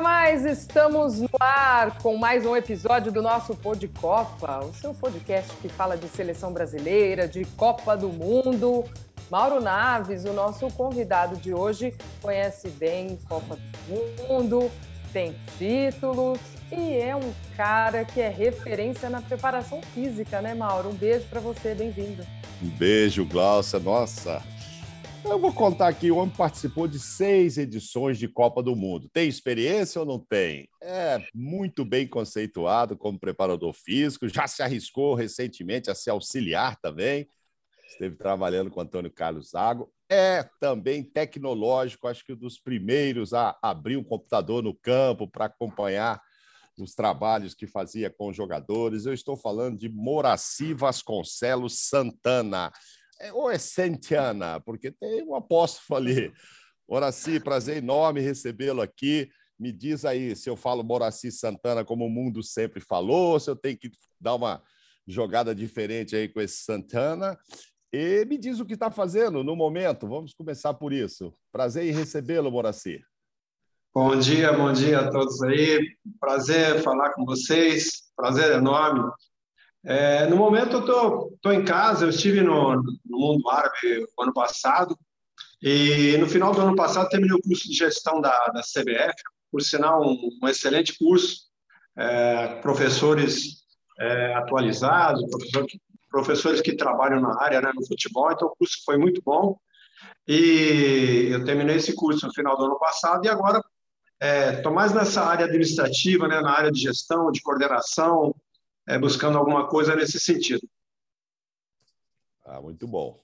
mais, estamos no ar com mais um episódio do nosso Pod Copa, o seu podcast que fala de seleção brasileira, de Copa do Mundo. Mauro Naves, o nosso convidado de hoje, conhece bem Copa do Mundo, tem títulos e é um cara que é referência na preparação física, né, Mauro? Um beijo para você, bem-vindo. Um beijo, Glaucia. Nossa, eu vou contar aqui, o homem participou de seis edições de Copa do Mundo. Tem experiência ou não tem? É muito bem conceituado como preparador físico, já se arriscou recentemente a ser auxiliar também. Esteve trabalhando com Antônio Carlos Zago. É também tecnológico, acho que um dos primeiros a abrir um computador no campo para acompanhar os trabalhos que fazia com os jogadores. Eu estou falando de Moraci Vasconcelos Santana. É, ou é Santiana, porque tem um apóstolo ali. Moraci, prazer enorme recebê-lo aqui. Me diz aí se eu falo Moraci Santana como o mundo sempre falou, se eu tenho que dar uma jogada diferente aí com esse Santana. E me diz o que está fazendo no momento. Vamos começar por isso. Prazer em recebê-lo, Moraci. Bom dia, bom dia a todos aí. Prazer falar com vocês. Prazer enorme. É, no momento eu tô, tô em casa, eu estive no, no mundo árabe ano passado e no final do ano passado terminei o curso de gestão da, da CBF, por sinal um, um excelente curso, é, professores é, atualizados, professor professores que trabalham na área, né, no futebol, então o curso foi muito bom e eu terminei esse curso no final do ano passado e agora estou é, mais nessa área administrativa, né, na área de gestão, de coordenação, é, buscando alguma coisa nesse sentido. Ah, muito bom.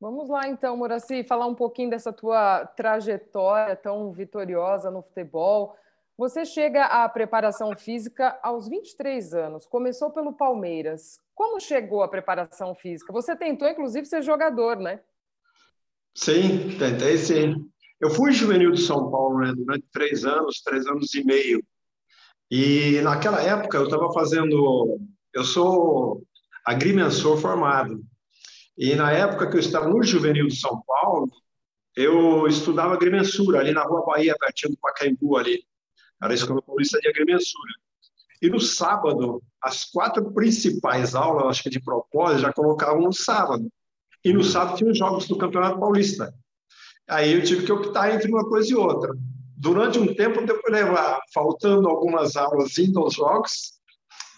Vamos lá então, Muraci, falar um pouquinho dessa tua trajetória tão vitoriosa no futebol. Você chega à preparação física aos 23 anos, começou pelo Palmeiras. Como chegou a preparação física? Você tentou, inclusive, ser jogador, né? Sim, tentei sim. Eu fui juvenil de São Paulo né, durante três anos, três anos e meio. E naquela época eu estava fazendo, eu sou agrimensor formado. E na época que eu estava no Juvenil de São Paulo, eu estudava agrimensura ali na Rua Bahia, pertinho do Pacaembu ali. Era a Escola Paulista de Agrimensura. E no sábado, as quatro principais aulas, acho que de propósito, já colocavam no sábado. E no sábado tinha os jogos do Campeonato Paulista. Aí eu tive que optar entre uma coisa e outra durante um tempo eu fui levar, faltando algumas aulas, indo aos jogos,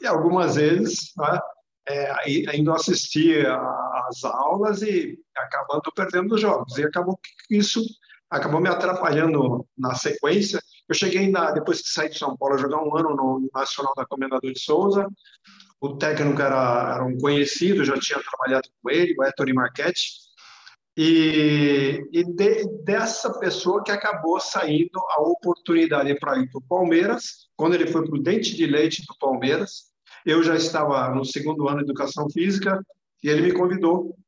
e algumas vezes né, é, indo assistir às aulas e acabando perdendo os jogos. E acabou que isso acabou me atrapalhando na sequência. Eu cheguei, ainda, depois que saí de São Paulo, a jogar um ano no Nacional da Comendador de Souza. O técnico era, era um conhecido, já tinha trabalhado com ele, o Héctor Marchetti e, e de, dessa pessoa que acabou saindo a oportunidade para ir para o Palmeiras, quando ele foi para o Dente de Leite do Palmeiras, eu já estava no segundo ano de Educação Física e ele me convidou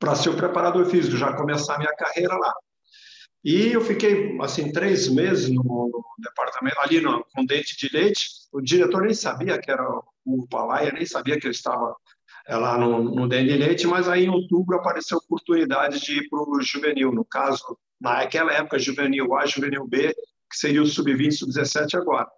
para ser o preparador físico, já começar a minha carreira lá. E eu fiquei, assim, três meses no, no departamento, ali no, com Dente de Leite, o diretor nem sabia que era o Palaia, nem sabia que eu estava é lá no, no Leite, mas aí em outubro apareceu a oportunidade de ir para o juvenil, no caso, naquela época, juvenil A, juvenil B, que seria o sub-20, sub-17 agora.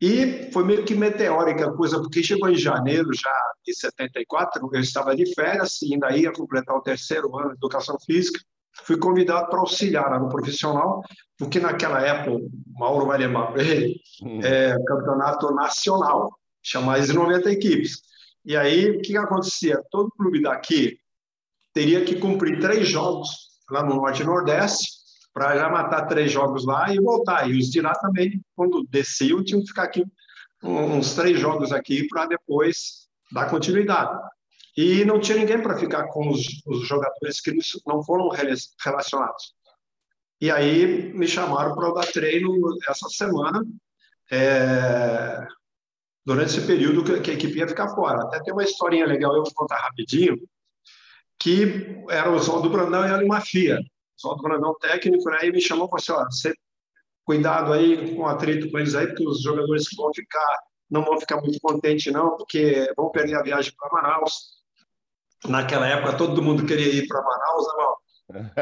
E foi meio que meteórica a coisa, porque chegou em janeiro já de 74, eu estava de férias, e ainda ia completar o terceiro ano de educação física, fui convidado para auxiliar no profissional, porque naquela época, Mauro vai lembrar ele, é campeonato nacional, tinha mais de 90 equipes. E aí, o que acontecia? Todo clube daqui teria que cumprir três jogos lá no Norte e Nordeste, para já matar três jogos lá e voltar. E os de lá também, quando desciam, tinham que ficar aqui uns três jogos aqui para depois dar continuidade. E não tinha ninguém para ficar com os, os, jogadores que não foram relacionados. E aí me chamaram para dar treino essa semana. É, durante esse período que, a equipe ia ficar fora. Até tem uma historinha legal, eu vou contar rapidinho, que era o Zó do Brandão e a Limafia. O Zó do Brandão técnico, aí né, me chamou e falou assim, ó, você cuidado aí com o atrito com eles aí, porque os jogadores que vão ficar, não vão ficar muito contentes não, porque vão perder a viagem para Manaus. Naquela época todo mundo queria ir para Manaus, né,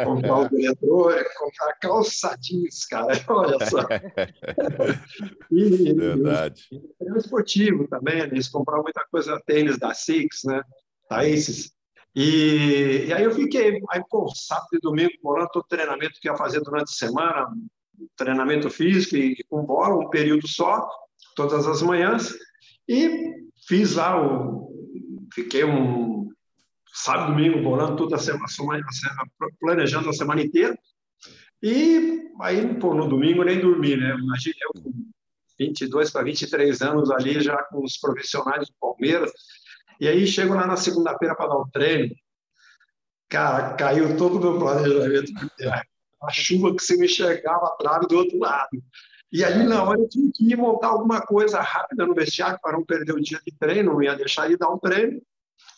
comprar o eletrônico, comprar calça jeans, cara, olha só. E, Verdade. E, e esportivo também, né? eles compravam muita coisa, tênis da Six, né? Da Aces. E, e aí eu fiquei, aí, pô, sábado e domingo, morando todo treinamento que ia fazer durante a semana, treinamento físico e com bola, um período só, todas as manhãs, e fiz lá o. Fiquei um sábado, domingo, bolando toda a semana, planejando a semana inteira. E aí, pô, no domingo nem dormi, né? Imagina eu com 22 para 23 anos ali, já com os profissionais do Palmeiras. E aí chego lá na segunda-feira para dar o treino. Cara, caiu todo o meu planejamento. A chuva que você me enxergava atrás do outro lado. E aí, na hora, eu tinha que montar alguma coisa rápida no vestiário para não perder o dia de treino, não ia deixar ele dar um treino.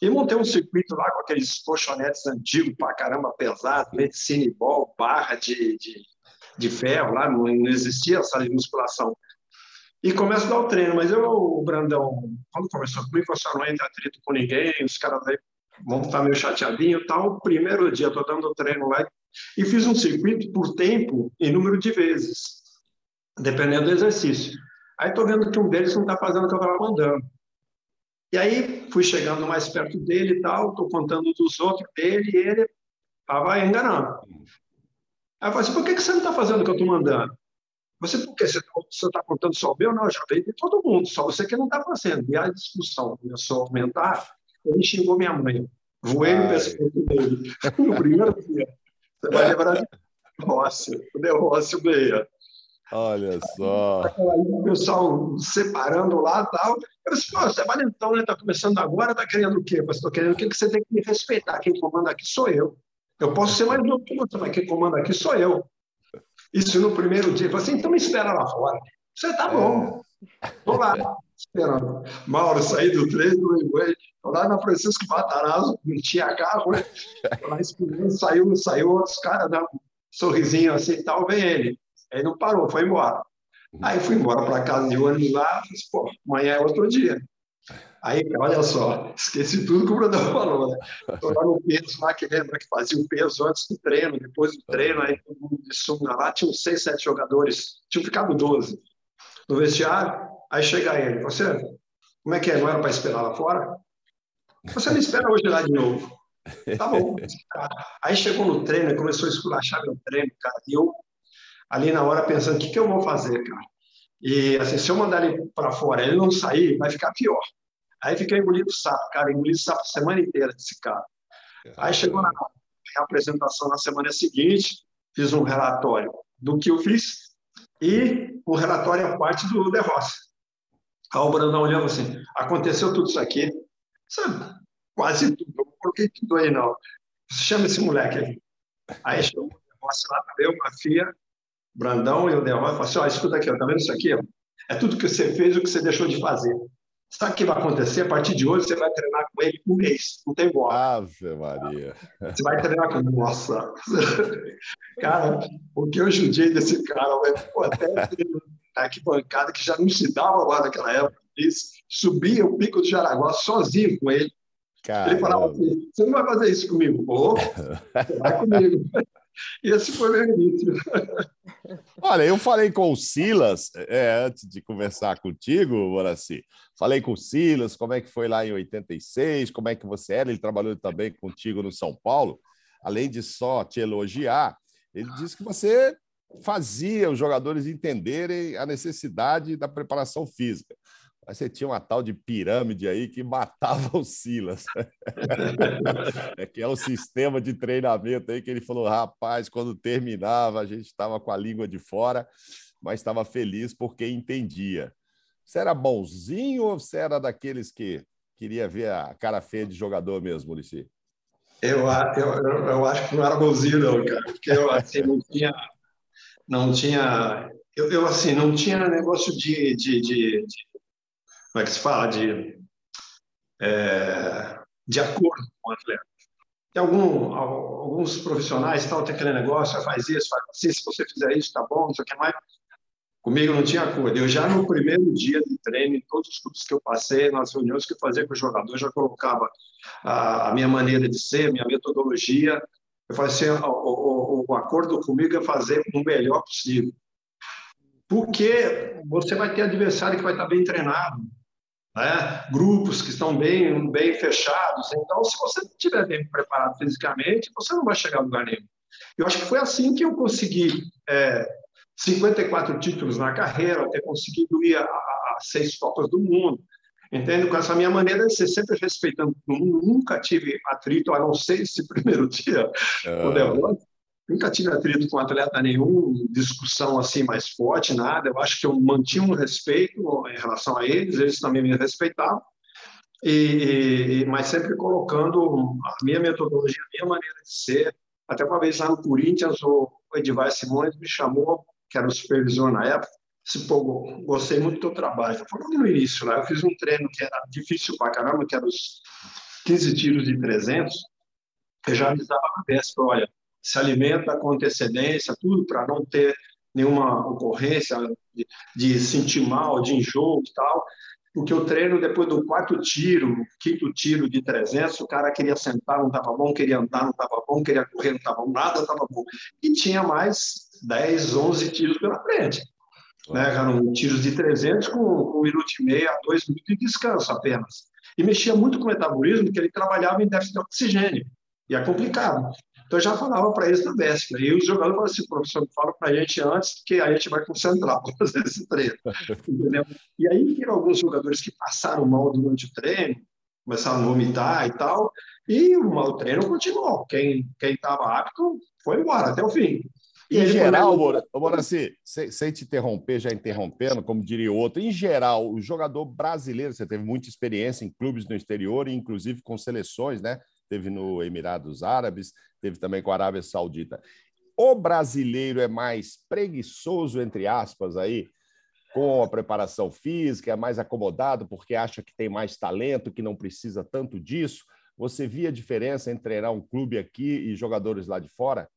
E montei um circuito lá com aqueles colchonetes antigos, para caramba, pesado, medicine ball, barra de, de, de ferro lá, não, não existia de musculação. E começo a dar o treino, mas eu, o Brandão, quando começou comigo, falou assim, não entra atrito com ninguém, os caras vão estar meio chateadinho e tal. Primeiro dia, estou dando treino lá e fiz um circuito por tempo e número de vezes dependendo do exercício. Aí estou vendo que um deles não está fazendo o que eu estava mandando. E aí fui chegando mais perto dele e tal, estou contando dos outros dele e ele estava enganando. Aí eu falei assim, por que, que você não está fazendo o que eu estou mandando? Você, por que você está contando só o meu? Não, eu já veio de todo mundo, só você que não está fazendo. E a discussão começou a aumentar, ele xingou minha mãe. Voei no pescoço dele. No primeiro dia. Você vai lembrar de negócio, o negócio meia. Olha só. O pessoal separando lá e tal. Eu disse, pô, você é valentão, né? Tá começando agora, tá querendo o quê? Você tá querendo o quê? Que você tem que me respeitar. Quem comanda aqui sou eu. Eu posso ser mais novo que você, mas quem comanda aqui sou eu. Isso no primeiro dia. Eu falei assim, então me espera lá fora. Você tá bom. Tô lá, esperando. Mauro, saí do treino, tô lá na Francisco Matarazzo, não tinha carro, né? Lá esperando, saiu, saiu outros caras, dá um sorrisinho assim e tal, vem ele. Aí não parou, foi embora. Aí fui embora para casa de ônibus lá, disse, pô, amanhã é outro dia. Aí, olha só, esqueci tudo que o Brandão falou, né? Estou lá no peso lá, que lembra que fazia o peso antes do treino, depois do treino, aí todo mundo de sunga lá, tinham seis, sete jogadores, tinham ficado doze no vestiário, aí chega ele, você, como é que é, não era para esperar lá fora? Você me espera hoje lá de novo. Tá bom. Aí chegou no treino começou a esculachar meu treino, cara, e eu ali na hora pensando o que, que eu vou fazer, cara. E assim, se eu mandar ele para fora, ele não sair, vai ficar pior. Aí fiquei engolindo sapo, cara, engolindo sapo a semana inteira desse cara. Aí chegou na apresentação na semana seguinte, fiz um relatório do que eu fiz e o relatório é parte do De Rossi. Aí o Brandão olhando assim, aconteceu tudo isso aqui, sabe? Quase tudo, não coloquei tudo aí não. Chama esse moleque aí. Aí chegou o De Rossi lá, eu, uma filha, Brandão e o Delroy falaram assim, ó, escuta aqui, tá vendo isso aqui? Ó? É tudo que você fez e o que você deixou de fazer. Sabe o que vai acontecer? A partir de hoje, você vai treinar com ele um mês, não tem bola. Ave Maria. Você vai treinar com ele. Nossa. Cara, o que eu judiei desse cara, pô, até aqui bancada que já não se dava lá naquela época. subia o pico do Jaraguá sozinho com ele. Caramba. Ele falava assim: você não vai fazer isso comigo? Pô, você vai comigo. Esse foi meu início. Olha, eu falei com o Silas, é, antes de conversar contigo, Moraci. Falei com o Silas, como é que foi lá em 86, como é que você era. Ele trabalhou também contigo no São Paulo. Além de só te elogiar, ele disse que você fazia os jogadores entenderem a necessidade da preparação física. Mas você tinha uma tal de pirâmide aí que matava o Silas. é que é o sistema de treinamento aí que ele falou, rapaz, quando terminava a gente estava com a língua de fora, mas estava feliz porque entendia. Você era bonzinho ou você era daqueles que queria ver a cara feia de jogador mesmo, Murici? Eu, eu, eu, acho que não era bonzinho não, cara, porque eu assim, não tinha, não tinha, eu, eu assim não tinha negócio de, de, de, de como é que se fala, de, é, de acordo com o atleta. Tem algum, alguns profissionais tal, tem aquele negócio, faz isso, faz assim, se você fizer isso, tá bom, não sei o que mais. Comigo não tinha acordo. Eu já no primeiro dia de treino, em todos os clubes que eu passei, nas reuniões que eu fazia com o jogador, já colocava a, a minha maneira de ser, minha metodologia, Eu falei assim, o, o, o acordo comigo é fazer o melhor possível. Porque você vai ter adversário que vai estar bem treinado, né? grupos que estão bem, bem fechados. Então, se você não estiver bem preparado fisicamente, você não vai chegar a lugar nenhum. Eu acho que foi assim que eu consegui é, 54 títulos na carreira, ter conseguido ir a, a, a seis Copas do Mundo. Entendo? Com essa minha maneira de ser sempre respeitando nunca tive atrito, a não ser esse primeiro dia, o derrota. Nunca tive atrito com atleta nenhum, discussão assim mais forte, nada. Eu acho que eu mantinha um respeito em relação a eles, eles também me respeitavam, e, e mas sempre colocando a minha metodologia, a minha maneira de ser. Até uma vez lá no Corinthians, o Edivar Simões me chamou, que era o supervisor na época, disse, pô, gostei muito do teu trabalho. Foi no início, lá, eu fiz um treino que era difícil pra caramba, que era os 15 tiros de 300, eu já avisava na véspera, olha, se alimenta com antecedência, tudo para não ter nenhuma ocorrência de, de, sentir mal, de enjoo e tal. Porque o treino, depois do quarto tiro, quinto tiro de 300, o cara queria sentar, não estava bom, queria andar, não estava bom, queria correr, não estava bom, nada estava bom. E tinha mais 10, 11 tiros pela frente. Né? Eram tiros de 300 com, com um minuto e meio a dois minutos de descanso apenas. E mexia muito com o metabolismo, porque ele trabalhava em déficit de oxigênio. E é complicado. Então, eu já falava para eles na véspera. E os jogadores falaram assim, professor, fala para a gente antes, que a gente vai concentrar para fazer esse treino. Entendeu? E aí, viram alguns jogadores que passaram mal durante o treino, começaram a vomitar e tal, e o mau treino continuou. Quem estava apto foi embora até o fim. E em geral, Moraci, sem, sem te interromper, já interrompendo, como diria outro, em geral, o jogador brasileiro, você teve muita experiência em clubes no exterior, inclusive com seleções, né? Teve no Emirados Árabes, teve também com a Arábia Saudita. O brasileiro é mais preguiçoso, entre aspas, aí, com a preparação física, é mais acomodado porque acha que tem mais talento, que não precisa tanto disso. Você via a diferença entre treinar um clube aqui e jogadores lá de fora?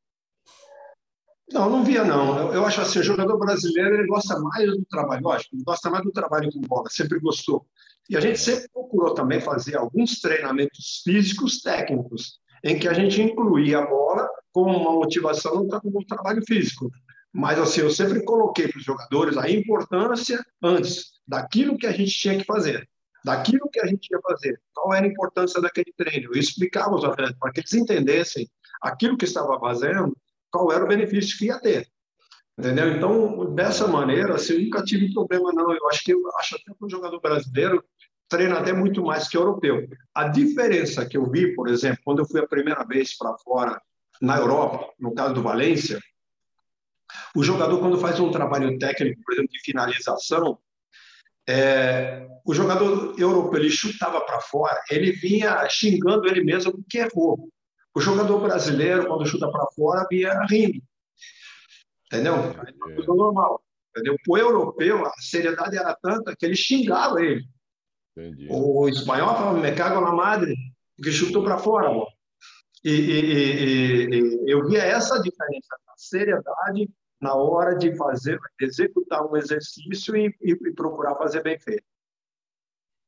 Não, não via, não. Eu, eu acho assim, o jogador brasileiro ele gosta mais do trabalho, lógico, ele gosta mais do trabalho com bola, sempre gostou. E a gente sempre procurou também fazer alguns treinamentos físicos técnicos, em que a gente incluía a bola como uma motivação no trabalho físico. Mas assim, eu sempre coloquei para os jogadores a importância antes daquilo que a gente tinha que fazer, daquilo que a gente ia fazer. Qual era a importância daquele treino? Eu explicava aos atletas para que eles entendessem aquilo que estava fazendo, qual era o benefício que ia ter. Entendeu? Então, dessa maneira, assim, eu nunca tive problema, não. Eu acho que eu acho até que o jogador brasileiro treina até muito mais que europeu. A diferença que eu vi, por exemplo, quando eu fui a primeira vez para fora na Europa, no caso do Valência, o jogador, quando faz um trabalho técnico, por exemplo, de finalização, é, o jogador europeu ele chutava para fora, ele vinha xingando ele mesmo porque errou. O jogador brasileiro, quando chuta para fora, vinha rindo. Entendeu? É coisa normal. Entendeu? O europeu, a seriedade era tanta que ele xingava ele. Entendi. O espanhol falava, me cago na madre, porque chutou para fora. E, e, e, e, eu via essa diferença, a seriedade na hora de fazer, executar um exercício e procurar fazer bem feito.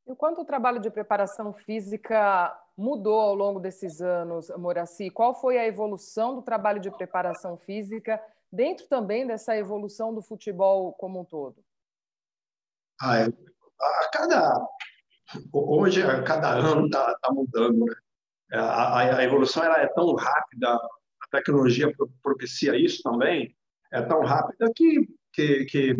E o quanto o trabalho de preparação física mudou ao longo desses anos, Moraci? Qual foi a evolução do trabalho de preparação física dentro também dessa evolução do futebol como um todo? Ah, a cada hoje a cada ano está tá mudando, né? A, a, evolução ela é tão rápida, a tecnologia propicia isso também, é tão rápida que, que, que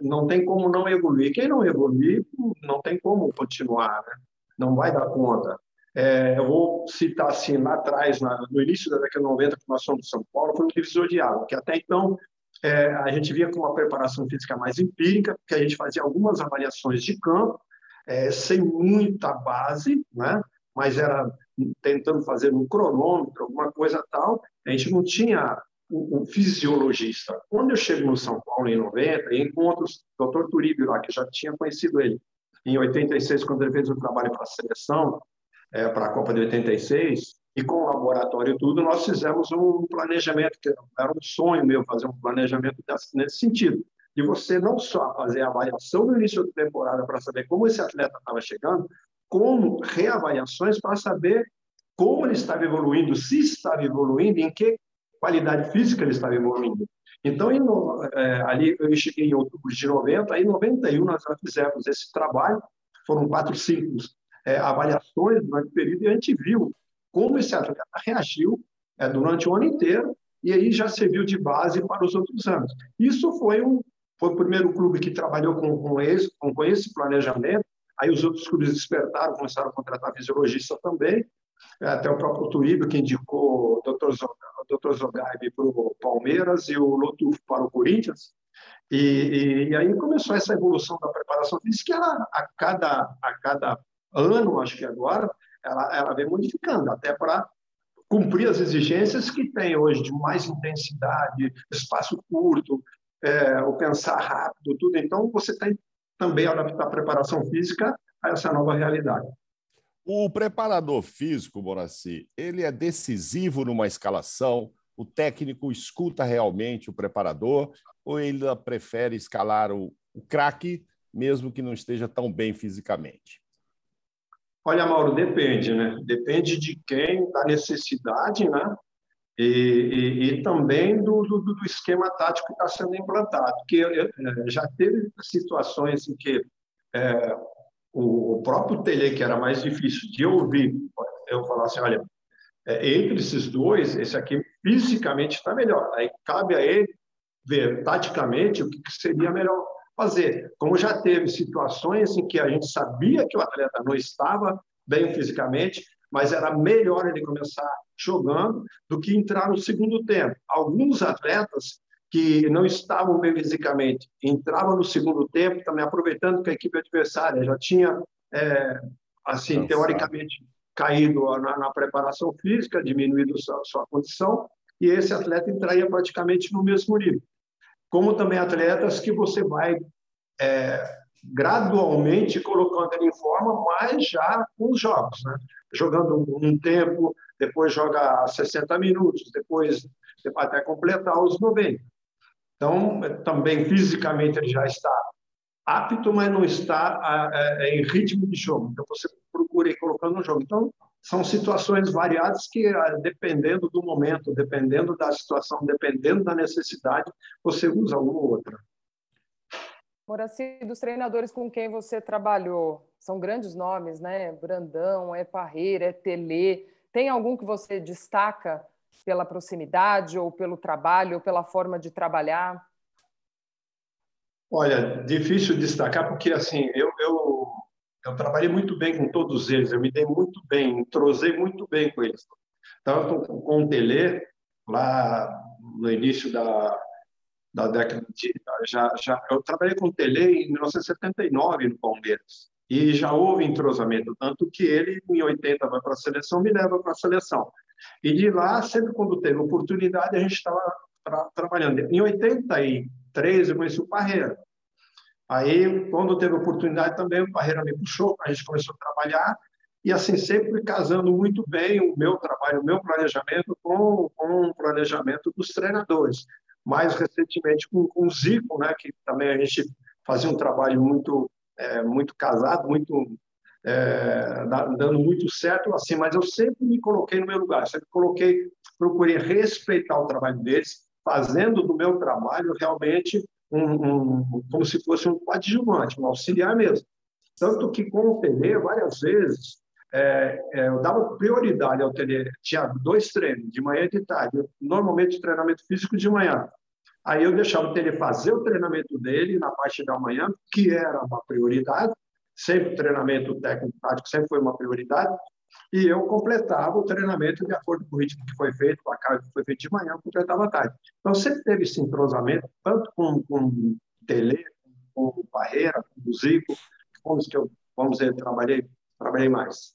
não tem como não evoluir. Quem não evoluir, não tem como continuar, né? não vai dar conta. É, eu vou citar assim, lá atrás, na, no início da década de 90, que nós somos de São Paulo, foi um divisor de água, que até então é, a gente via com uma preparação física mais empírica, que a gente fazia algumas avaliações de campo, é, sem muita base, né? mas era tentando fazer um cronômetro, alguma coisa tal, a gente não tinha um fisiologista. Quando eu chego no São Paulo em 90, encontro o Dr. Turibio lá, que já tinha conhecido ele em 86, quando ele fez o trabalho para a seleção, é, para a Copa de 86, e com o laboratório e tudo, nós fizemos um planejamento, que era um sonho meu fazer um planejamento nesse sentido, de você não só fazer a avaliação no início da temporada para saber como esse atleta estava chegando, como reavaliações para saber como ele estava evoluindo, se estava evoluindo, em que qualidade física ele estava evoluindo. Então, em, é, ali eu cheguei em outubro de 90, aí em 91 nós já fizemos esse trabalho, foram quatro ciclos, é, avaliações durante o período, e a gente viu como esse atleta reagiu é, durante o ano inteiro, e aí já serviu de base para os outros anos. Isso foi, um, foi o primeiro clube que trabalhou com, com, esse, com, com esse planejamento, aí os outros clubes despertaram, começaram a contratar fisiologista também, até o próprio Turíbio, que indicou o Dr. Dr. Zogaib para o Palmeiras e o Lotuf para o Corinthians. E, e, e, aí começou essa evolução da preparação física, que ela, a, cada, a cada ano, acho que agora, ela, ela vem modificando, até para cumprir as exigências que tem hoje de mais intensidade, espaço curto, é, o pensar rápido, tudo. Então, você tem também adaptar a preparação física a essa nova realidade. O preparador físico, Moraci, ele é decisivo numa escalação? O técnico escuta realmente o preparador ou ele prefere escalar o, o craque, mesmo que não esteja tão bem fisicamente? Olha, Mauro, depende, né? Depende de quem, da necessidade, né? E, e, e também do, do, do, esquema tático que está sendo implantado. Porque já teve situações em que é, o, próprio Tele, que era mais difícil de ouvir, eu falar assim, olha, é, entre esses dois, esse aqui fisicamente está melhor. Aí cabe a ele ver taticamente o que seria melhor fazer. Como já teve situações em que a gente sabia que o atleta não estava bem fisicamente, mas era melhor ele começar jogando do que entrar no segundo tempo. Alguns atletas que não estavam bem fisicamente, entravam no segundo tempo, também aproveitando que a equipe adversária já tinha, é, assim, Cansado. teoricamente, caído na, na, preparação física, diminuído sua, sua condição, e esse atleta entraria praticamente no mesmo nível. Como também atletas que você vai é, gradualmente colocando ele em forma, mas já com os jogos, né? Jogando um tempo, depois joga 60 minutos, depois até completar os 90. Então, também fisicamente ele já está apto, mas não está é, em ritmo de jogo. Então, você procura ir colocando no jogo. Então, são situações variadas que, dependendo do momento, dependendo da situação, dependendo da necessidade, você usa uma ou outra. Moraci, dos treinadores com quem você trabalhou, são grandes nomes, né? Brandão, é Parreira, é Tele. Tem algum que você destaca pela proximidade, ou pelo trabalho, ou pela forma de trabalhar? Olha, difícil destacar, porque assim, eu, eu, eu trabalhei muito bem com todos eles, eu me dei muito bem, entrosei muito bem com eles. Tanto com o Tele, lá no início da, da década de. Já, já, eu trabalhei com o Tele em 1979 no Palmeiras. E já houve entrosamento, tanto que ele, em 80, vai para a seleção, me leva para a seleção. E de lá, sempre quando teve oportunidade, a gente estava tra trabalhando. Em 83, eu conheci o Parreira. Aí, quando teve oportunidade também, o Parreira me puxou, a gente começou a trabalhar, e assim, sempre casando muito bem o meu trabalho, o meu planejamento com, com o planejamento dos treinadores. Mais recentemente com, com o Zico, né, que também a gente fazia um trabalho muito, é, muito casado, muito é, dando muito certo assim, mas eu sempre me coloquei no meu lugar, sempre coloquei, procurei respeitar o trabalho deles, fazendo do meu trabalho realmente um, um como se fosse um coadjuvante, um auxiliar mesmo. Tanto que com o Tele, várias vezes, é, é, eu dava prioridade ao Tele, tinha dois treinos, de manhã e de tarde, normalmente treinamento físico de manhã. Aí eu deixava o Tele fazer o treinamento dele na parte da manhã, que era uma prioridade, sempre treinamento técnico tático sempre foi uma prioridade, e eu completava o treinamento de acordo com o ritmo que foi feito, com a carga que foi feita de manhã, eu completava à tarde. Então, sempre teve esse entrosamento, tanto com, com o Tele, com o Barreira, com o Zico, com os que eu, vamos dizer, trabalhei, trabalhei mais.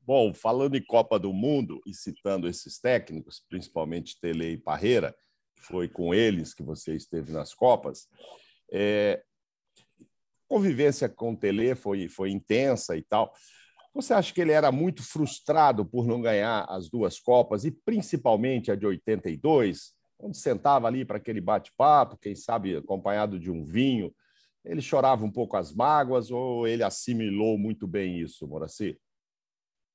Bom, falando em Copa do Mundo e citando esses técnicos, principalmente Tele e Parreira, foi com eles que você esteve nas Copas, é, convivência com o Tele foi, foi intensa e tal. Você acha que ele era muito frustrado por não ganhar as duas Copas, e principalmente a de 82, onde sentava ali para aquele bate-papo, quem sabe acompanhado de um vinho? Ele chorava um pouco as mágoas ou ele assimilou muito bem isso, Moraci?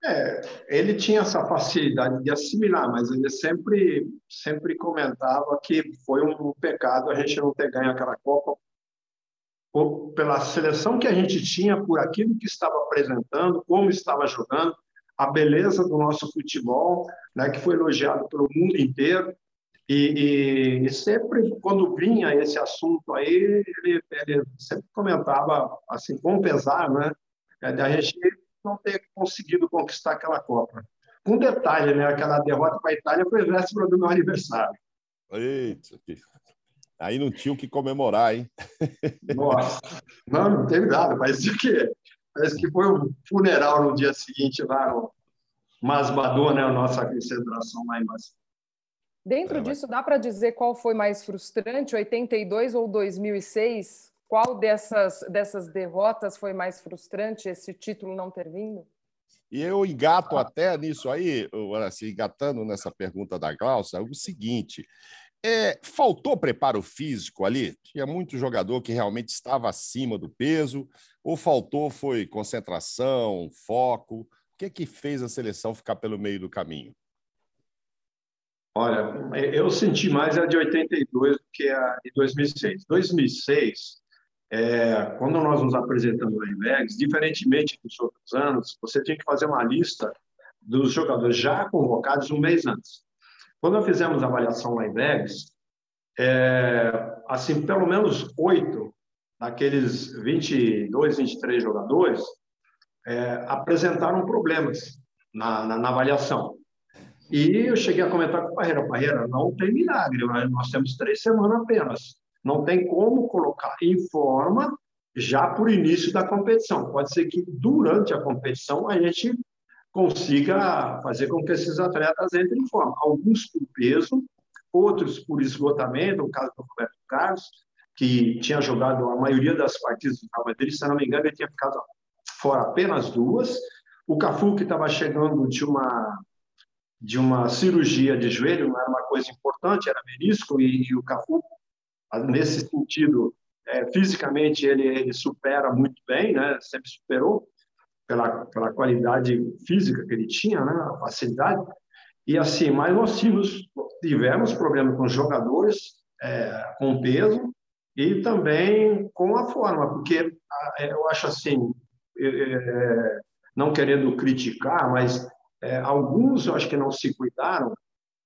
É, ele tinha essa facilidade de assimilar, mas ele sempre, sempre comentava que foi um pecado a gente não ter ganho aquela Copa por, pela seleção que a gente tinha, por aquilo que estava apresentando, como estava jogando, a beleza do nosso futebol, né, que foi elogiado pelo mundo inteiro. E, e, e, sempre, quando vinha esse assunto aí, ele, ele sempre comentava, assim, com pesar, né, é, da gente não ter conseguido conquistar aquela Copa. Com detalhe, né? Aquela derrota para a Itália foi véspera do meu aniversário. Eita, aí não tinha o que comemorar, hein? Nossa, não, não teve nada. Parece que, parece que foi um funeral no dia seguinte lá no Masbadô, né? A nossa concentração lá em Masbadô. Dentro é, disso, dá para dizer qual foi mais frustrante, 82 ou 2006? Qual dessas, dessas derrotas foi mais frustrante, esse título não ter vindo? E eu engato até nisso aí, assim, engatando nessa pergunta da Glaucia, é o seguinte: é, faltou preparo físico ali? Tinha muito jogador que realmente estava acima do peso, ou faltou foi concentração, foco? O que é que fez a seleção ficar pelo meio do caminho? Olha, eu senti mais a de 82 do que a de 2006. 2006, é, quando nós nos apresentamos no IMEX, diferentemente dos outros anos, você tinha que fazer uma lista dos jogadores já convocados um mês antes. Quando nós fizemos a avaliação lá em Vegas, é, assim, pelo menos oito daqueles 22, 23 jogadores é, apresentaram problemas na, na, na, avaliação. E eu cheguei a comentar com o Parreira, Parreira, não tem milagre, nós temos três semanas apenas. Não tem como colocar em forma já por início da competição. Pode ser que durante a competição a gente consiga fazer com que esses atletas entrem em forma. Alguns por peso, outros por esgotamento, o caso do Roberto Carlos, que tinha jogado a maioria das partidas do Real Madrid, se não me engano, ele tinha ficado fora apenas duas. O Cafu, que estava chegando de uma de uma cirurgia de joelho, não era uma coisa importante, era menisco, e, e o Cafu nesse sentido, é, fisicamente ele, ele supera muito bem, né? Sempre superou pela, pela qualidade física que ele tinha, né? A facilidade. E assim, mas nós tivemos, tivemos com jogadores é, com peso e também com a forma, porque é, eu acho assim, é, é, não querendo criticar, mas alguns eu acho que não se cuidaram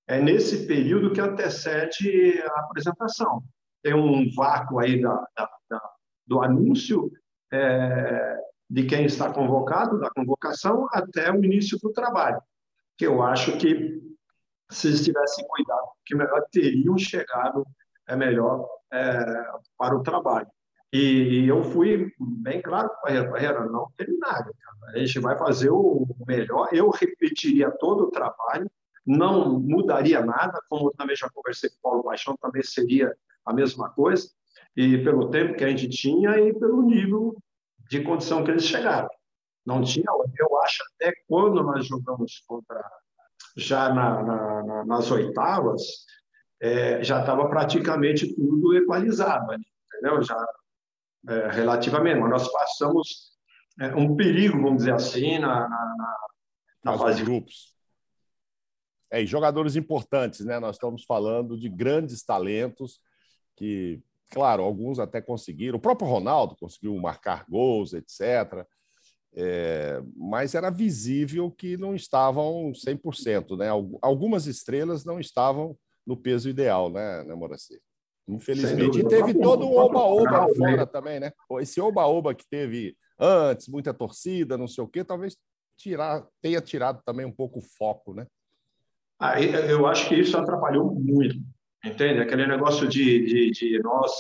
é nesse período que antecede a apresentação tem um vácuo aí da, da, da, do anúncio é, de quem está convocado, da convocação, até o início do trabalho, que eu acho que se eles tivessem cuidado, que melhor teriam chegado é melhor é, para o trabalho. E, eu fui bem claro para a Barreira, não tem nada. Cara. A gente vai fazer o melhor. Eu repetiria todo o trabalho, não mudaria nada, como também já conversei com o Paulo Paixão, também seria a mesma coisa, e pelo tempo que a gente tinha e pelo nível de condição que eles chegaram. Não tinha, eu acho, até quando nós jogamos contra, já na, na, nas oitavas, é, já estava praticamente tudo equalizado ali, entendeu? Já é, relativamente, mas nós passamos é, um perigo, vamos dizer assim, na, na, na fase de grupos. É, e jogadores importantes, né? Nós estamos falando de grandes talentos que, claro, alguns até conseguiram. O próprio Ronaldo conseguiu marcar gols, etc. É, mas era visível que não estavam 100%, né? Algumas estrelas não estavam no peso ideal, né, né Moraci? Infelizmente. E teve todo um oba-oba fora também, né? Esse oba-oba que teve antes, muita torcida, não sei o quê, talvez tirar, tenha tirado também um pouco o foco, né? Ah, eu acho que isso atrapalhou muito. Entende? Aquele negócio de, de, de nós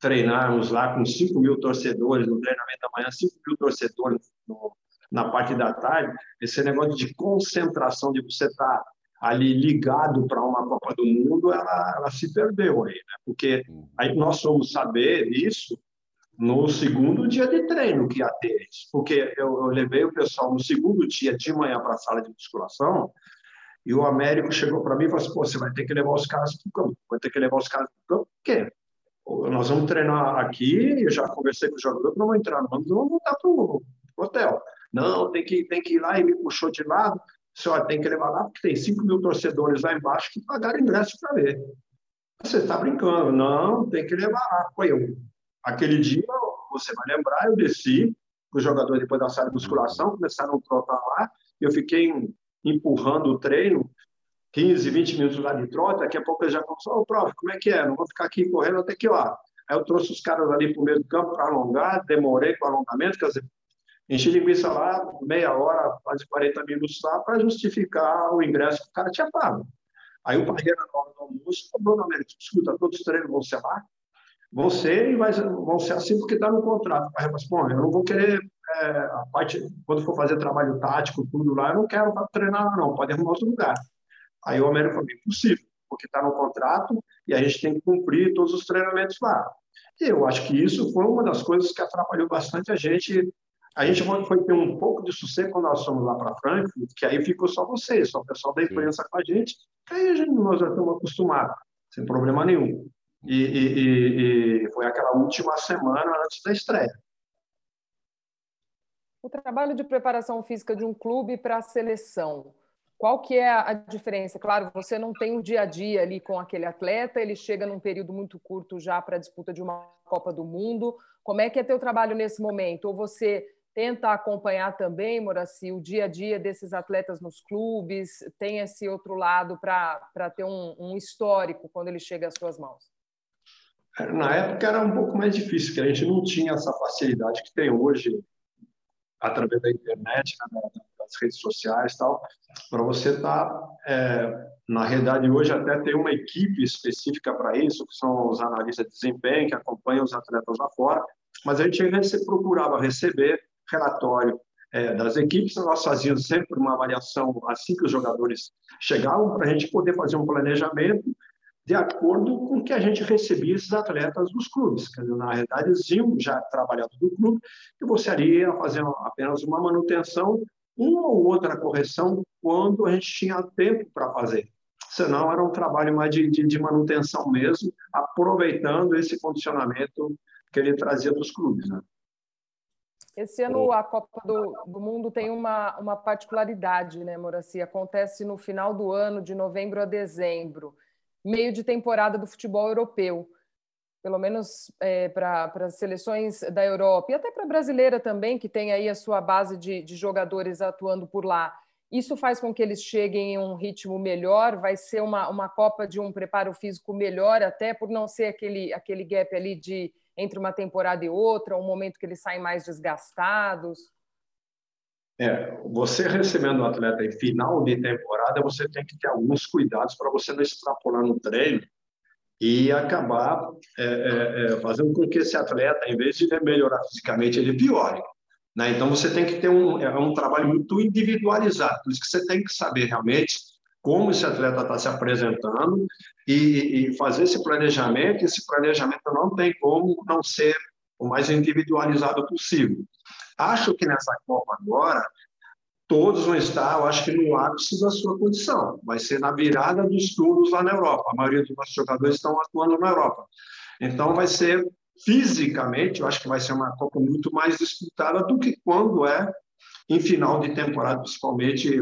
treinarmos lá com 5 mil torcedores no treinamento da manhã, 5 mil torcedores no, na parte da tarde, esse negócio de concentração, de você estar tá ali ligado para uma Copa do Mundo, ela, ela se perdeu aí, né? Porque uhum. aí nós fomos saber isso no segundo dia de treino que ia ter isso. Porque eu, eu levei o pessoal no segundo dia de manhã para a sala de musculação e o Américo chegou para mim e falou assim: Pô, você vai ter que levar os caras para o campo, vai ter que levar os caras para o campo. Por quê? Nós vamos treinar aqui, eu já conversei com o jogador, não vamos entrar, vamos, vamos voltar para o hotel. Não, tem que, tem que ir lá e me puxou de lado. Senhora, tem que levar lá, porque tem 5 mil torcedores lá embaixo que pagaram ingresso para ver. Você está brincando? Não, tem que levar lá. Foi eu. Aquele dia, você vai lembrar, eu desci, os jogadores depois da sala de musculação começaram a trotar lá, eu fiquei empurrando o treino, 15, 20 minutos lá de trote, daqui a pouco eu já começou, ô, prof, como é que é? Não vou ficar aqui correndo até que lá. Aí eu trouxe os caras ali para o meio do campo para alongar, demorei com o alongamento, quer dizer, enchi linguiça lá, meia hora, quase 40 minutos lá, para justificar o ingresso que o cara tinha pago. Aí o Parreira, na hora do almoço, falou, Bruno Américo, escuta, todos os treinos vão ser lá? Vão ser vai, vão ser assim porque está no contrato. O Parreira falou assim, eu não vou querer, é, a parte, quando for fazer trabalho tático, tudo lá, eu não quero treinar lá não, pode arrumar outro lugar. Aí o Américo falou, impossível, porque está no contrato e a gente tem que cumprir todos os treinamentos lá. E eu acho que isso foi uma das coisas que atrapalhou bastante a gente. A gente foi ter um pouco de sossego quando nós fomos lá para Frankfurt, que aí ficou só vocês, só o pessoal da imprensa com a gente, que aí a gente, nós já estamos acostumados, sem problema nenhum. E, e, e foi aquela última semana antes da estreia. O trabalho de preparação física de um clube para a seleção, qual que é a diferença? Claro, você não tem o dia a dia ali com aquele atleta, ele chega num período muito curto já para a disputa de uma Copa do Mundo. Como é que é teu trabalho nesse momento? Ou você tenta acompanhar também, Moraci, o dia a dia desses atletas nos clubes? Tem esse outro lado para ter um, um histórico quando ele chega às suas mãos? Na época era um pouco mais difícil, porque a gente não tinha essa facilidade que tem hoje através da internet, né, das redes sociais tal, para você estar, tá, é, na realidade, hoje até tem uma equipe específica para isso, que são os analistas de desempenho, que acompanham os atletas lá fora, mas a gente procurava receber relatório é, das equipes, nós fazíamos sempre uma avaliação assim que os jogadores chegavam, para a gente poder fazer um planejamento de acordo com o que a gente recebia esses atletas dos clubes. Quer dizer, na realidade, eles iam já trabalhando do clube e você ali ia fazendo apenas uma manutenção uma ou outra correção quando a gente tinha tempo para fazer. Senão era um trabalho mais de, de, de, manutenção mesmo, aproveitando esse condicionamento que ele trazia dos clubes. Né? Esse ano a Copa do, do, Mundo tem uma, uma particularidade, né, Moraci? Acontece no final do ano, de novembro a dezembro, meio de temporada do futebol europeu pelo menos é, para as seleções da Europa e até para a brasileira também, que tem aí a sua base de, de, jogadores atuando por lá. Isso faz com que eles cheguem em um ritmo melhor, vai ser uma, uma Copa de um preparo físico melhor, até por não ser aquele, aquele gap ali de entre uma temporada e outra, um momento que eles saem mais desgastados. É, você recebendo um atleta em final de temporada, você tem que ter alguns cuidados para você não extrapolar no treino e acabar é, é, é, fazendo com que esse atleta, em vez de melhorar fisicamente, ele piore. Né? Então, você tem que ter um, é um trabalho muito individualizado, por isso que você tem que saber realmente como esse atleta está se apresentando e, e, fazer esse planejamento. Esse planejamento não tem como não ser o mais individualizado possível. Acho que nessa Copa agora, todos vão estar, eu acho que no ápice da sua condição. Vai ser na virada dos turnos lá na Europa. A maioria dos nossos jogadores estão atuando na Europa. Então, vai ser fisicamente, eu acho que vai ser uma Copa muito mais disputada do que quando é em final de temporada, principalmente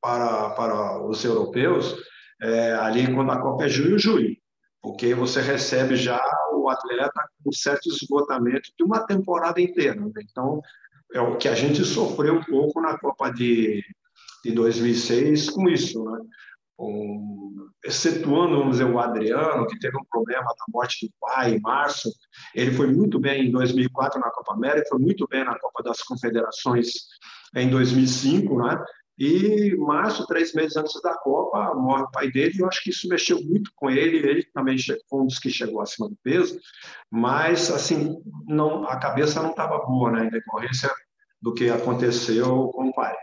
para, para os europeus, é, ali quando a Copa é junho, julho, porque você recebe já o atleta com certo esgotamento de uma temporada inteira. Né? Então, é o que a gente sofreu um pouco na Copa de, de 2006 com isso, né? Um, excetuando, vamos dizer, o Adriano, que teve um problema da morte do pai em março, ele foi muito bem em 2004 na Copa América, foi muito bem na Copa das Confederações em 2005, né? E março, três meses antes da Copa, morre o pai dele, eu acho que isso mexeu muito com ele. Ele também foi um dos que chegou acima do peso, mas assim, não, a cabeça não estava boa, né, em decorrência do que aconteceu com o pai.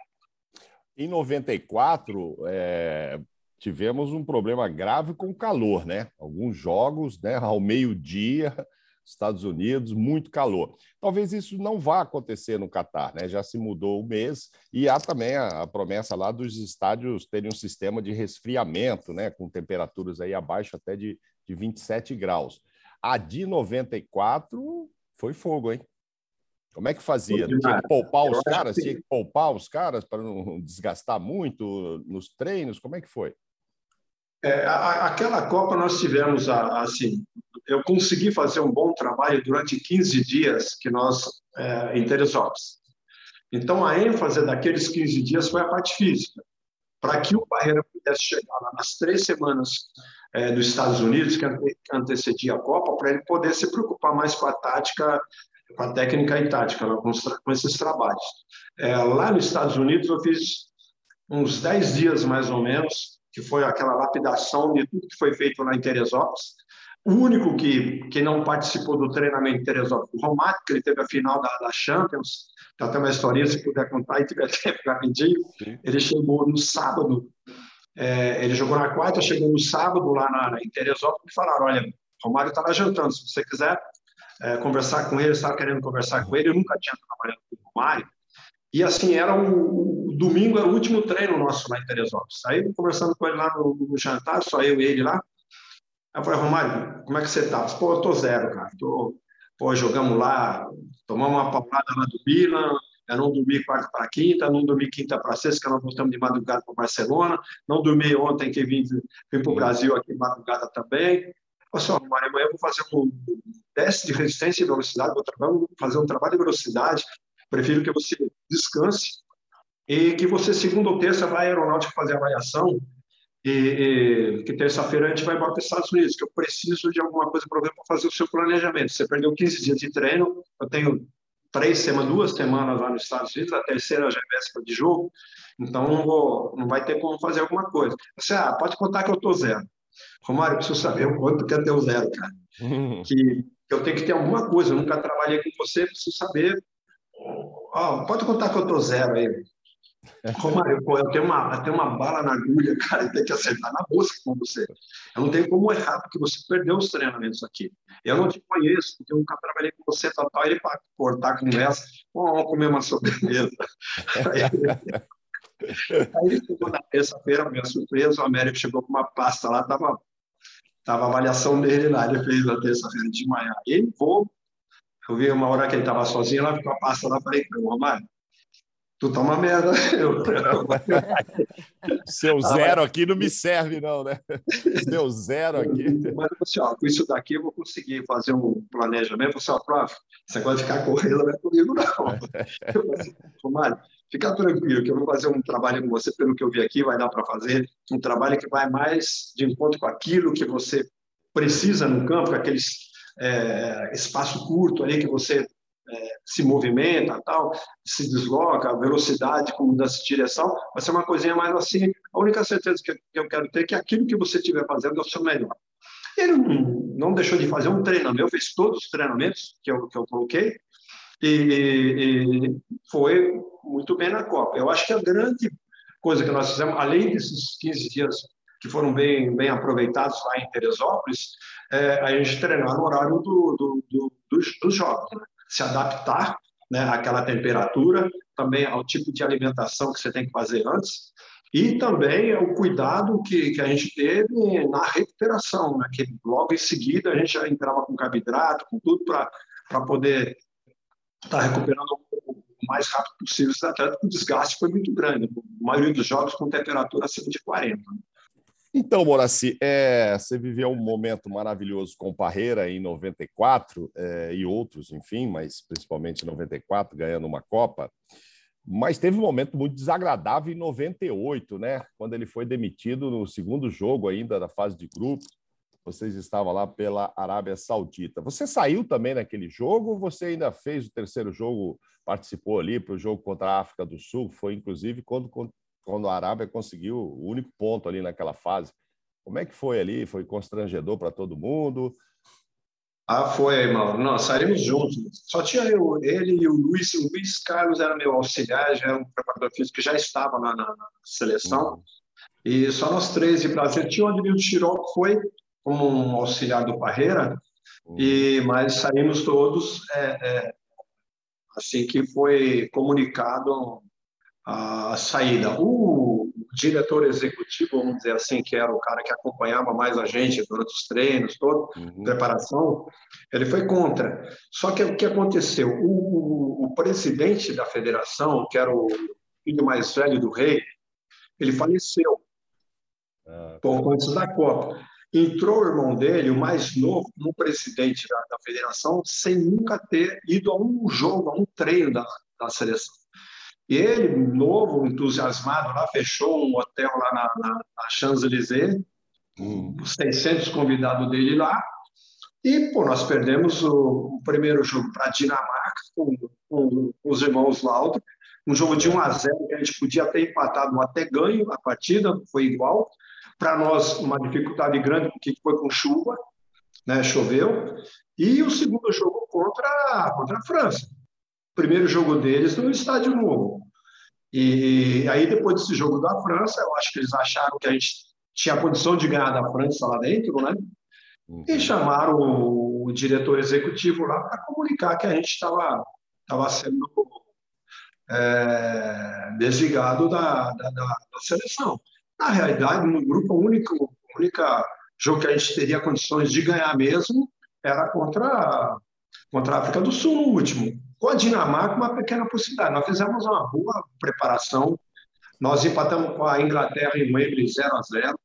Em 94, é, tivemos um problema grave com o calor, né? Alguns jogos, né, ao meio-dia, Estados Unidos, muito calor. Talvez isso não vá acontecer no Catar, né? Já se mudou o mês e há também a, a, promessa lá dos estádios terem um sistema de resfriamento, né? Com temperaturas aí abaixo até de, de 27 graus. A de 94 foi fogo, hein? Como é que fazia? Tinha que poupar os caras? Tinha que poupar os caras para não desgastar muito nos treinos? Como é que foi? É, a, aquela Copa nós tivemos assim, eu consegui fazer um bom trabalho durante 15 dias que nós é, em Teresópolis. Então a ênfase daqueles 15 dias foi a parte física, para que o Barreira pudesse chegar lá nas três semanas é, dos Estados Unidos que antecedia a Copa, para ele poder se preocupar mais com a tática, com a técnica e tática, né, com, com esses trabalhos. É, lá nos Estados Unidos eu fiz uns 10 dias mais ou menos que foi aquela lapidação de tudo que foi feito lá em Teresópolis. O único que, que não participou do treinamento em Teresópolis, o Romário, que ele teve a final da, da Champions, tem até uma historinha, se puder contar e tiver tempo rapidinho. Ele chegou no sábado, é, ele jogou na quarta, chegou no sábado lá na, em Teresópolis e falaram: olha, Romário está lá jantando, se você quiser é, conversar com ele, estava querendo conversar com ele, eu nunca tinha trabalhado com o Romário, e assim, era o, o, domingo era o último treino nosso lá em Teresópolis. Aí, conversando com ele lá no, no jantar, só eu e ele lá. Aí eu falei, Romário, como é que você tá? Disse, Pô, eu tô zero, cara. Tô, pô, jogamos lá, tomamos uma paulada lá do Milan, eu não dormi quarta para quinta, não dormi quinta para sexta, que nós voltamos de madrugada para Barcelona, não dormi ontem que vim, vim para o Brasil aqui de madrugada também. Olha só, Romário, amanhã eu vou fazer um teste de resistência e velocidade, vou fazer um trabalho de velocidade, Prefiro que você descanse e que você, segunda ou terça, vai à aeronáutica fazer a avaliação e, e que terça-feira a gente vai embora para os Estados Unidos, que eu preciso de alguma coisa para fazer o seu planejamento. Você perdeu 15 dias de treino, eu tenho três semanas, duas semanas lá nos Estados Unidos, a terceira já é véspera de jogo, então não, vou, não vai ter como fazer alguma coisa. Você, ah, pode contar que eu estou zero. Romário, eu preciso saber o quanto que é teu zero, cara. que, que eu tenho que ter alguma coisa, eu nunca trabalhei com você, preciso saber Oh, pode contar que eu tô zero aí. Romário, eu tenho, uma, eu tenho uma bala na agulha, cara, tem que acertar na bolsa com você. Eu não tenho como errar, porque você perdeu os treinamentos aqui. Eu não te conheço, porque eu nunca trabalhei com você, tal, tal. Ele, para cortar a conversa, vamos comer uma sobremesa. Aí, chegou na terça-feira, minha surpresa, o Américo chegou com uma pasta lá, tava, tava a avaliação dele lá, ele fez na terça-feira de manhã. Ele vou eu vi uma hora que ele estava sozinho, lá com a pasta lá, falei Romário, tu tá uma merda. Eu, Seu zero aqui não me serve, não, né? Seu zero aqui. Mas assim, ó, com isso daqui eu vou conseguir fazer um planejamento. Você, ó, prof, você vai ficar correndo, não é comigo, não. Romário, fica tranquilo, que eu vou fazer um trabalho com você, pelo que eu vi aqui, vai dar para fazer um trabalho que vai mais de encontro com aquilo que você precisa no campo, com aqueles é, espaço curto ali que você é, se movimenta, tal, se desloca, a velocidade mudança de direção, vai ser uma coisinha mais assim. A única certeza que eu quero ter é que aquilo que você estiver fazendo é o seu melhor. Ele não, não deixou de fazer um treinamento, fez todos os treinamentos que eu, que eu coloquei e, e foi muito bem na Copa. Eu acho que a grande coisa que nós fizemos, além desses 15 dias que foram bem, bem aproveitados lá em Teresópolis, é, a gente treinar no horário do, do, do, dos, dos, jogos, né? Se adaptar né, àquela temperatura, também ao tipo de alimentação que você tem que fazer antes, e também o cuidado que, que a gente teve na recuperação, né, que logo em seguida a gente já entrava com carboidrato, com tudo para poder estar tá recuperando o mais rápido possível esse atleta, o desgaste foi muito grande, a maioria dos jogos com temperatura acima de 40. Né? Então, Moraci, é, você viveu um momento maravilhoso com o Parreira em 94 é, e outros, enfim, mas principalmente em 94, ganhando uma Copa. Mas teve um momento muito desagradável em 98, né? Quando ele foi demitido no segundo jogo ainda da fase de grupo. Vocês estavam lá pela Arábia Saudita. Você saiu também naquele jogo você ainda fez o terceiro jogo, participou ali para o jogo contra a África do Sul? Foi inclusive quando quando a Arábia conseguiu o único ponto ali naquela fase. Como é que foi ali? Foi constrangedor para todo mundo? Ah, foi, Mauro. Nós saímos juntos. Só tinha eu, ele e o Luiz. O Luiz Carlos era meu auxiliar, já era um preparador físico que já estava na, na, na seleção. Uhum. E só nós três de Brasil. Tinha o Ademir Chiró, que foi como um auxiliar do Parreira, uhum. e, mas saímos todos é, é, assim que foi comunicado a saída. O diretor executivo, vamos dizer assim, que era o cara que acompanhava mais a gente durante os treinos, toda uhum. preparação, ele foi contra. Só que o que aconteceu? O, o presidente da federação, que era o filho mais velho do rei, ele faleceu ah. pouco antes da Copa. Entrou o irmão dele, o mais novo, como presidente da, da federação, sem nunca ter ido a um jogo, a um treino da, da seleção. E ele, novo, entusiasmado, lá fechou um hotel lá na, na, na Champs-Élysées, hum. os 600 convidados dele lá, e pô, nós perdemos o, o primeiro jogo para a Dinamarca, com, com, os irmãos Laudo, um jogo de 1 a 0 que a gente podia ter empatado até ganho a partida, foi igual. Para nós, uma dificuldade grande, porque foi com chuva, né, choveu. E o segundo jogo contra, contra a França. Primeiro jogo deles no Estádio Novo. E aí, depois desse jogo da França, eu acho que eles acharam que a gente tinha condição de ganhar da França lá dentro, né? Uhum. E chamaram o, o, diretor executivo lá para comunicar que a gente estava tava sendo é, desligado da, da, da, seleção. Na realidade, no grupo, o único, único jogo que a gente teria condições de ganhar mesmo era contra, contra a África do Sul no último. Com a Dinamarca, uma pequena possibilidade. Nós fizemos uma boa preparação. Nós empatamos com a Inglaterra em Wembley 0 a 0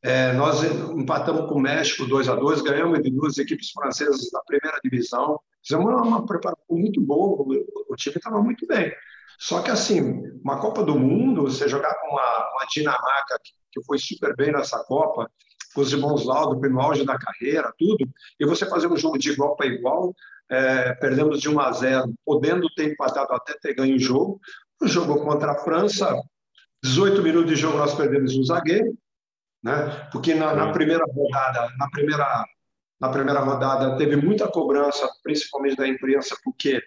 é, nós empatamos com o México 2 a 2 ganhamos de duas equipes francesas da primeira divisão. Fizemos uma, preparação muito boa, o, time estava muito bem. Só que, assim, uma Copa do Mundo, você jogar com uma, Dinamarca, que foi super bem nessa Copa, com os irmãos Laudo, no auge da carreira, tudo, e você fazer um jogo de igual para igual, é, perdemos de 1 a 0, podendo ter empatado até ter ganho o jogo. O jogo contra a França, 18 minutos de jogo nós perdemos um zagueiro, né? Porque na, na, primeira rodada, na primeira na primeira rodada teve muita cobrança, principalmente da imprensa, porque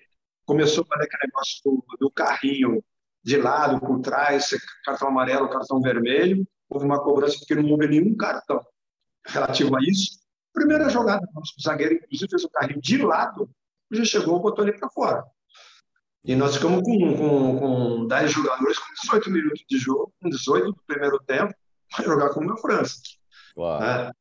começou a aquele negócio do, do carrinho de lado, por trás, cartão amarelo, cartão vermelho. Houve uma cobrança porque não houve nenhum cartão relativo a isso. Primeira jogada, o zagueiro, inclusive, fez o carrinho de lado, já chegou, botou ele para fora. E nós ficamos com, com, com 10 jogadores, com 18 minutos de jogo, com 18 do primeiro tempo, vai jogar como a França. Claro. É.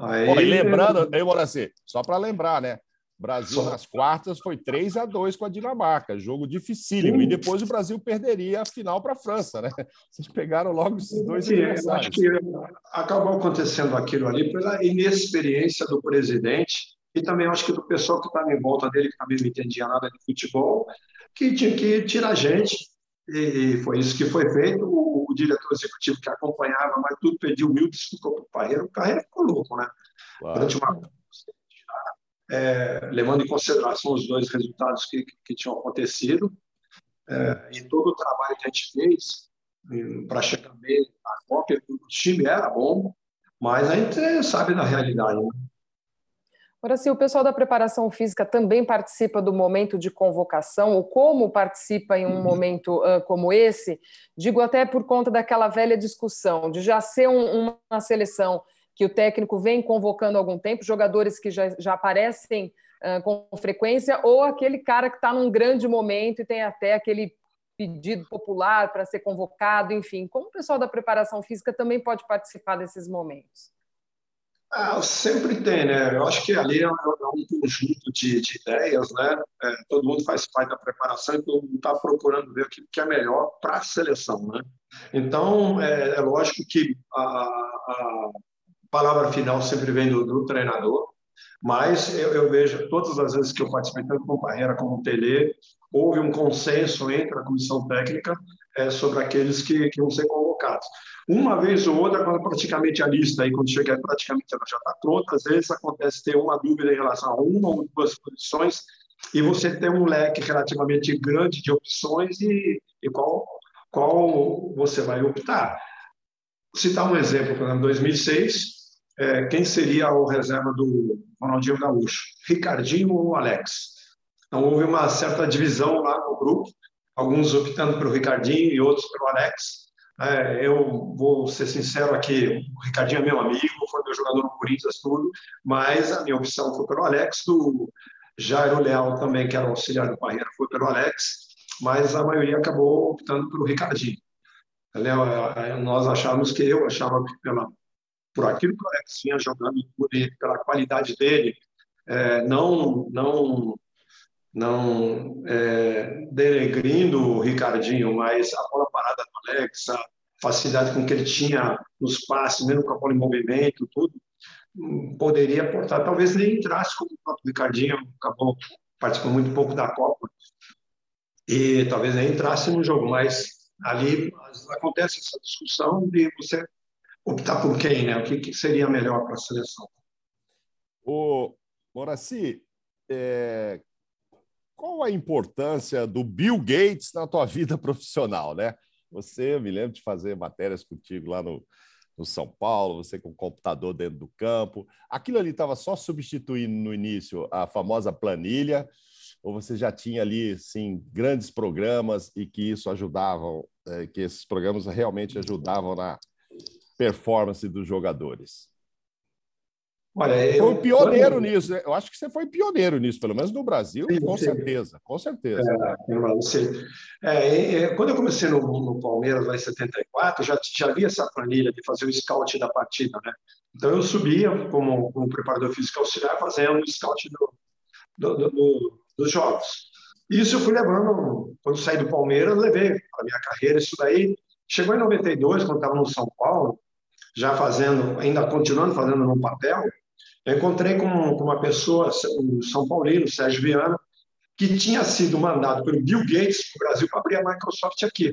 Aí... Bom, e lembrando, eu vou assim, só para lembrar, né? Brasil nas quartas foi 3 a 2 com a Dinamarca, jogo dificílimo. E depois o Brasil perderia a final para a França, né? Vocês pegaram logo esses dois Sim, eu acho que acabou acontecendo aquilo ali pela inexperiência do presidente e também acho que do pessoal que estava em volta dele, que também não entendia nada de futebol, que tinha que tirar gente e foi isso que foi feito. O, o diretor executivo que acompanhava, mas tudo pediu mil desculpas para o Parreira. O Parreira ficou louco, né? Claro. Durante uma é, levando em consideração os dois resultados que, que tinham acontecido é, e todo o trabalho que a gente fez para chegar bem a Copa, o time era bom, mas a gente sabe da realidade. Né? Agora, se o pessoal da preparação física também participa do momento de convocação, ou como participa em um uhum. momento uh, como esse, digo até por conta daquela velha discussão de já ser um, uma seleção que o técnico vem convocando há algum tempo, jogadores que já, já aparecem uh, com frequência, ou aquele cara que está num grande momento e tem até aquele pedido popular para ser convocado, enfim. Como o pessoal da preparação física também pode participar desses momentos? Ah, sempre tem, né? Eu acho que ali é um, é conjunto de, de, ideias, né? É, todo mundo faz parte da preparação e todo mundo está procurando ver o que é melhor para a seleção, né? Então, é, é lógico que a, a, palavra final sempre vem do, do treinador, mas eu, eu, vejo todas as vezes que eu participei, tanto com Barreira como Tele, houve um consenso entre a comissão técnica é, sobre aqueles que, que vão ser convocados. Uma vez ou outra, quando praticamente a lista, aí, quando chega praticamente ela já está pronta, às vezes acontece ter uma dúvida em relação a uma ou duas posições e você tem um leque relativamente grande de opções e, e qual, qual você vai optar. Vou citar um exemplo, por exemplo, em 2006, é, quem seria o reserva do Ronaldinho Gaúcho? Ricardinho ou Alex? Então, houve uma certa divisão lá no grupo, alguns optando pelo Ricardinho e outros pelo Alex. É, eu vou ser sincero aqui, o Ricardinho é meu amigo, foi meu jogador no Corinthians, tudo, mas a minha opção foi pelo Alex, do Jairo Leal também, que era auxiliar do Parreira, foi pelo Alex, mas a maioria acabou optando pelo Ricardinho. É, nós achávamos que eu achava que pela, por aquilo que o Alex vinha jogando, por, pela qualidade dele, é, não, não não é, denegrindo o Ricardinho, mas a bola parada do Alex, a facilidade com que ele tinha nos passes, mesmo com a bola em movimento, tudo, poderia aportar. Talvez nem entrasse como o próprio Ricardinho, acabou participando muito pouco da Copa, e talvez nem entrasse no jogo, mas ali acontece essa discussão de você optar por quem, né? O que, que seria melhor para a seleção. O Moraci, é, qual a importância do Bill Gates na tua vida profissional, né? Você, me lembro de fazer matérias contigo lá no, no São Paulo, você com o computador dentro do campo. Aquilo ali estava só substituindo no início a famosa planilha, ou você já tinha ali, sim, grandes programas e que isso ajudavam, é, que esses programas realmente ajudavam na performance dos jogadores? Olha, eu, foi pioneiro nisso. Né? Eu acho que você foi pioneiro nisso, pelo menos no Brasil, sim, com sim. certeza, com certeza. É, é, é, quando eu comecei no, no, Palmeiras lá em 74, já, já havia essa planilha de fazer o scout da partida, né? Então eu subia como, como preparador físico auxiliar fazendo o scout do, do, do, dos jogos. Isso eu fui levando, quando saí do Palmeiras, levei para a minha carreira isso daí. Chegou em 92, quando estava no São Paulo, já fazendo, ainda continuando fazendo no papel, eu encontrei com, uma pessoa, um São Paulino, Sérgio Viana, que tinha sido mandado pelo Bill Gates para o Brasil para abrir a Microsoft aqui.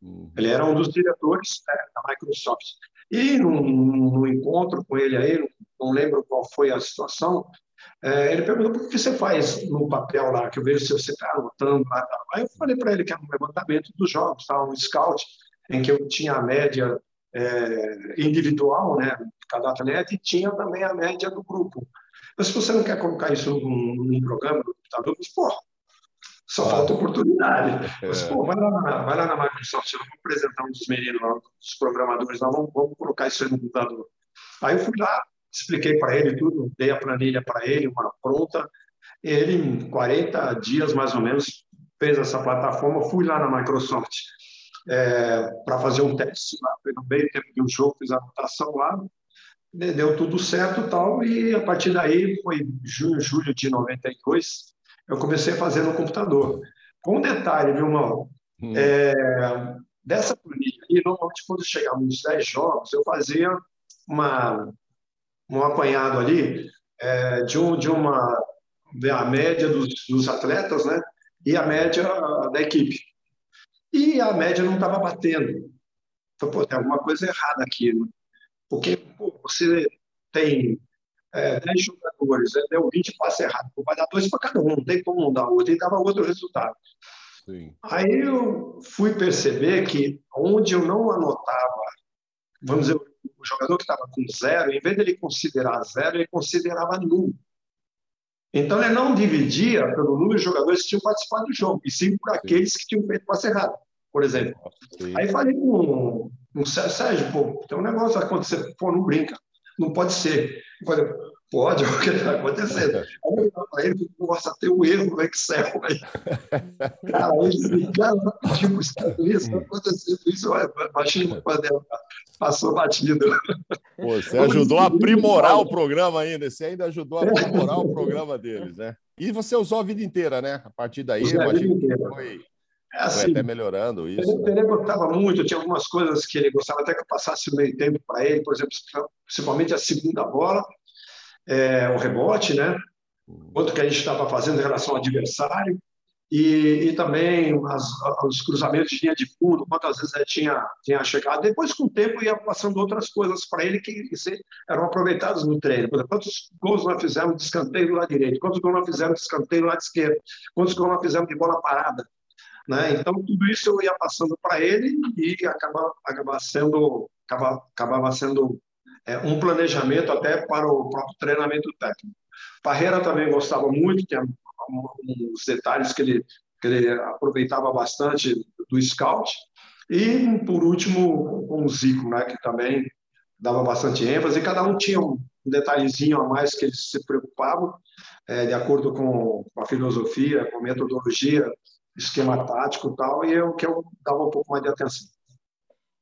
Uhum. Ele era um dos diretores né, da Microsoft. E num, num, encontro com ele aí, não lembro qual foi a situação, é, ele perguntou por que você faz no papel lá, que eu vejo se você está anotando lá. Aí eu falei para ele que era um levantamento dos jogos, tá? um scout, em que eu tinha a média é, individual, né, cada atleta, e tinha também a média do grupo. Mas se você não quer colocar isso num, num programa no computador, mas, pô, só ah. falta oportunidade. É. Mas, pô, vai lá, na, vai lá na Microsoft, vamos apresentar um dos meninos lá, dos programadores lá, vamos, vamos colocar isso aí no computador. Aí eu fui lá, expliquei para ele tudo, dei a planilha para ele, uma pronta. Ele, em 40 dias mais ou menos, fez essa plataforma. Fui lá na Microsoft é, para fazer um teste lá, foi no meio tempo de um jogo, fiz a anotação lá, deu tudo certo tal, e a partir daí, foi junho, julho de 92, eu comecei a fazer no computador. Com um detalhe, viu, Mauro? Hum. É, dessa planilha, e normalmente quando chegava nos 10 jogos, eu fazia uma, um apanhado ali é, de, um, de uma a média dos, dos atletas, né? E a média da equipe. E a média não estava batendo. Então, pô, tem alguma coisa errada aqui. Né? Porque pô, você tem é, 10 jogadores, né? deu 20 passes errados, vai dar dois para cada um, não tem como não dar outro, e dava outro resultado. Sim. Aí eu fui perceber que onde eu não anotava, vamos dizer, o jogador que estava com zero, em vez de ele considerar zero, ele considerava nulo. Então, ele não dividia pelo número de jogadores que tinham participado do jogo, e sim por aqueles que tinham feito passe errado, por exemplo. Sim. Aí falei com o Sérgio, pô, tem um negócio vai acontecer, pô, não brinca, não pode ser. Eu falei, pode, o que está acontecendo? Aí eu falei ele, nossa, tem um erro no Excel aí. cara, eles ligaram rapidinho para os Estados Unidos, vai acontecer isso, baixinho no panela, passou batido. Pô, você ajudou a aprimorar o programa ainda, você ainda ajudou a aprimorar o programa deles, né? E você usou a vida inteira, né? A partir daí, eu imagino que foi, é assim, foi até melhorando isso. Ele, ele gostava muito, tinha algumas coisas que ele gostava até que eu passasse o meio tempo para ele, por exemplo, principalmente a segunda bola, é, o rebote, né? Hum. Quanto que a gente estava fazendo em relação ao adversário e, e também as, os cruzamentos de linha de fundo, quantas vezes ele tinha, tinha chegado. Depois, com o tempo, ia passando outras coisas para ele que, que eram aproveitadas no treino. Exemplo, quantos gols nós fizemos de escanteio lado direito? Quantos gols nós fizemos de escanteio lado esquerdo? Quantos gols nós fizemos de bola parada? Né? Então, tudo isso eu ia passando para ele e acabava, acabava sendo, acabava, acabava sendo é, um planejamento até para o próprio treinamento técnico. Parreira também gostava muito, tinha uns detalhes que ele, que ele aproveitava bastante do scout. E, por último, o Zico, né, que também dava bastante ênfase, e cada um tinha um detalhezinho a mais que eles se preocupavam, é, de acordo com a filosofia, com a metodologia, esquema tático e tal, e eu que eu dava um pouco mais de atenção.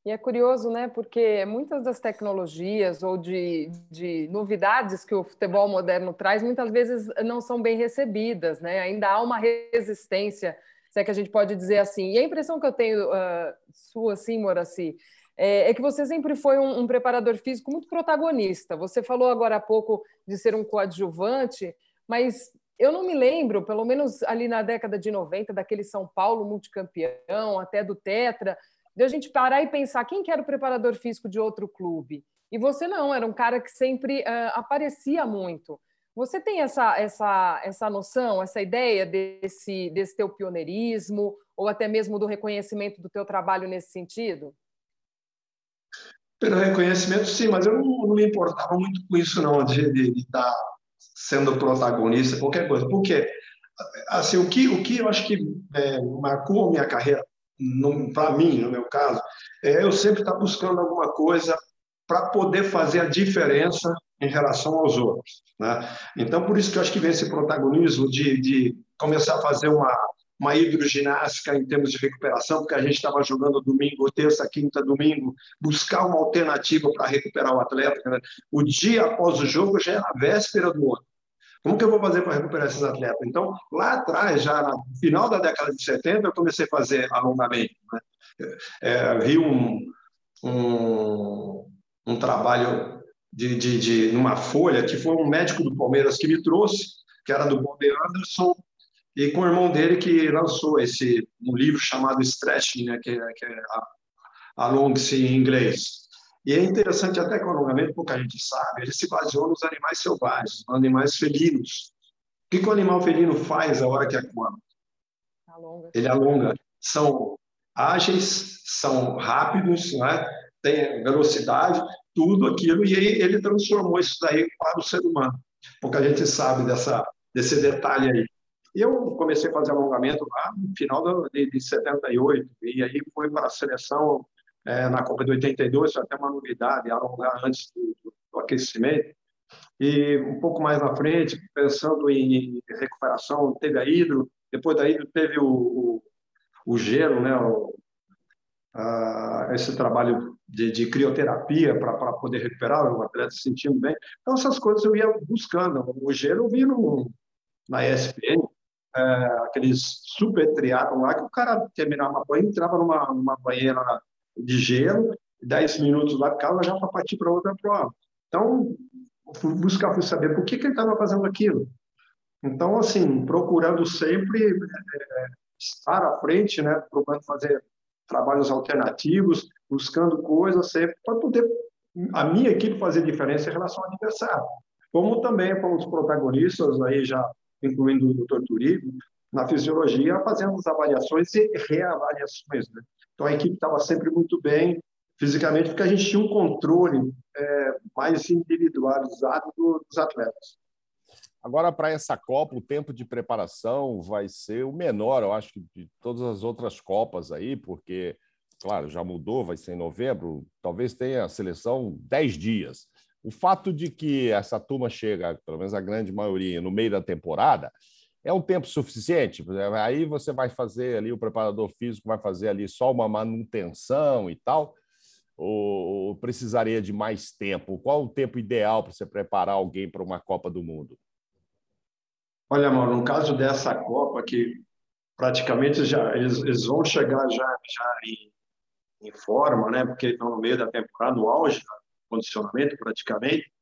E é curioso, né? Porque muitas das tecnologias ou de, de novidades que o futebol moderno traz, muitas vezes não são bem recebidas, né? Ainda há uma resistência, se é que a gente pode dizer assim. E a impressão que eu tenho, uh, sua, sim, Moraci, é, é, que você sempre foi um, um preparador físico muito protagonista. Você falou agora há pouco de ser um coadjuvante, mas eu não me lembro, pelo menos ali na década de 90, daquele São Paulo multicampeão, até do Tetra, de a gente parar e pensar quem que era o preparador físico de outro clube. E você não, era um cara que sempre uh, aparecia muito. Você tem essa, essa, essa noção, essa ideia desse, desse teu pioneirismo, ou até mesmo do reconhecimento do teu trabalho nesse sentido? Pelo reconhecimento, sim, mas eu não, não me importava muito com isso, não, de, de, de estar sendo protagonista, qualquer coisa. Porque, assim, o que, o que eu acho que é, marcou a minha carreira para mim, no meu caso, é eu sempre estar tá buscando alguma coisa para poder fazer a diferença em relação aos outros. Né? Então, por isso que eu acho que vem esse protagonismo de, de começar a fazer uma, uma hidroginástica em termos de recuperação, porque a gente estava jogando domingo, terça, quinta, domingo, buscar uma alternativa para recuperar o atleta. Né? O dia após o jogo já era a véspera do outro. Como que eu vou fazer para recuperar esses atletas? Então, lá atrás, já no final da década de 70, eu comecei a fazer alongamento. Né? É, vi um, um, um trabalho de, de, de, numa folha que foi um médico do Palmeiras que me trouxe, que era do Bob Anderson, e com o irmão dele que lançou esse um livro chamado Stretching, né, que, é, que é Along-se em inglês. E é interessante até que o alongamento, pouca gente sabe, ele se baseou nos animais selvagens, nos animais felinos. O que, que o animal felino faz a hora que acorda? Alonga. Ele alonga. São ágeis, são rápidos, né? tem velocidade, tudo aquilo, e aí ele transformou isso daí para o ser humano. Pouca gente sabe dessa, desse detalhe aí. Eu comecei a fazer alongamento lá no final de, de 78, e aí fui para a seleção é, na Copa de 82, foi até uma novidade, alongar antes do, do, aquecimento. E um pouco mais na frente, pensando em recuperação, teve a hidro, depois da hidro teve o, o, o gelo, né, o, a, esse trabalho de, de crioterapia para poder recuperar o atleta se sentindo bem. Então, essas coisas eu ia buscando. O gelo eu vi no, na ESPN, é, aqueles super triatlon lá, que o cara terminava uma banha, entrava numa, numa banheira de gelo, 10 minutos lá, ficava já para partir para outra prova. Então, fui buscar, fui saber por que, que ele estava fazendo aquilo. Então, assim, procurando sempre é, estar à frente, né, procurando fazer trabalhos alternativos, buscando coisas sempre para poder a minha equipe fazer diferença em relação ao adversário. Como também fomos protagonistas, aí já incluindo o Dr. Turigo, na fisiologia, fazendo as avaliações e reavaliações. Né? Então a equipe estava sempre muito bem fisicamente, porque a gente tinha um controle é, mais individualizado dos atletas. Agora, para essa Copa, o tempo de preparação vai ser o menor, eu acho, de todas as outras Copas aí, porque, claro, já mudou, vai ser em novembro, talvez tenha a seleção 10 dias. O fato de que essa turma chega, pelo menos a grande maioria, no meio da temporada, é um tempo suficiente? Aí você vai fazer ali, o preparador físico vai fazer ali só uma manutenção e tal, ou, precisaria de mais tempo? Qual o tempo ideal para você preparar alguém para uma Copa do Mundo? Olha, Mauro, no caso dessa Copa, que praticamente já eles, eles vão chegar já, já em, em, forma, né? Porque estão no meio da temporada, no auge, condicionamento praticamente.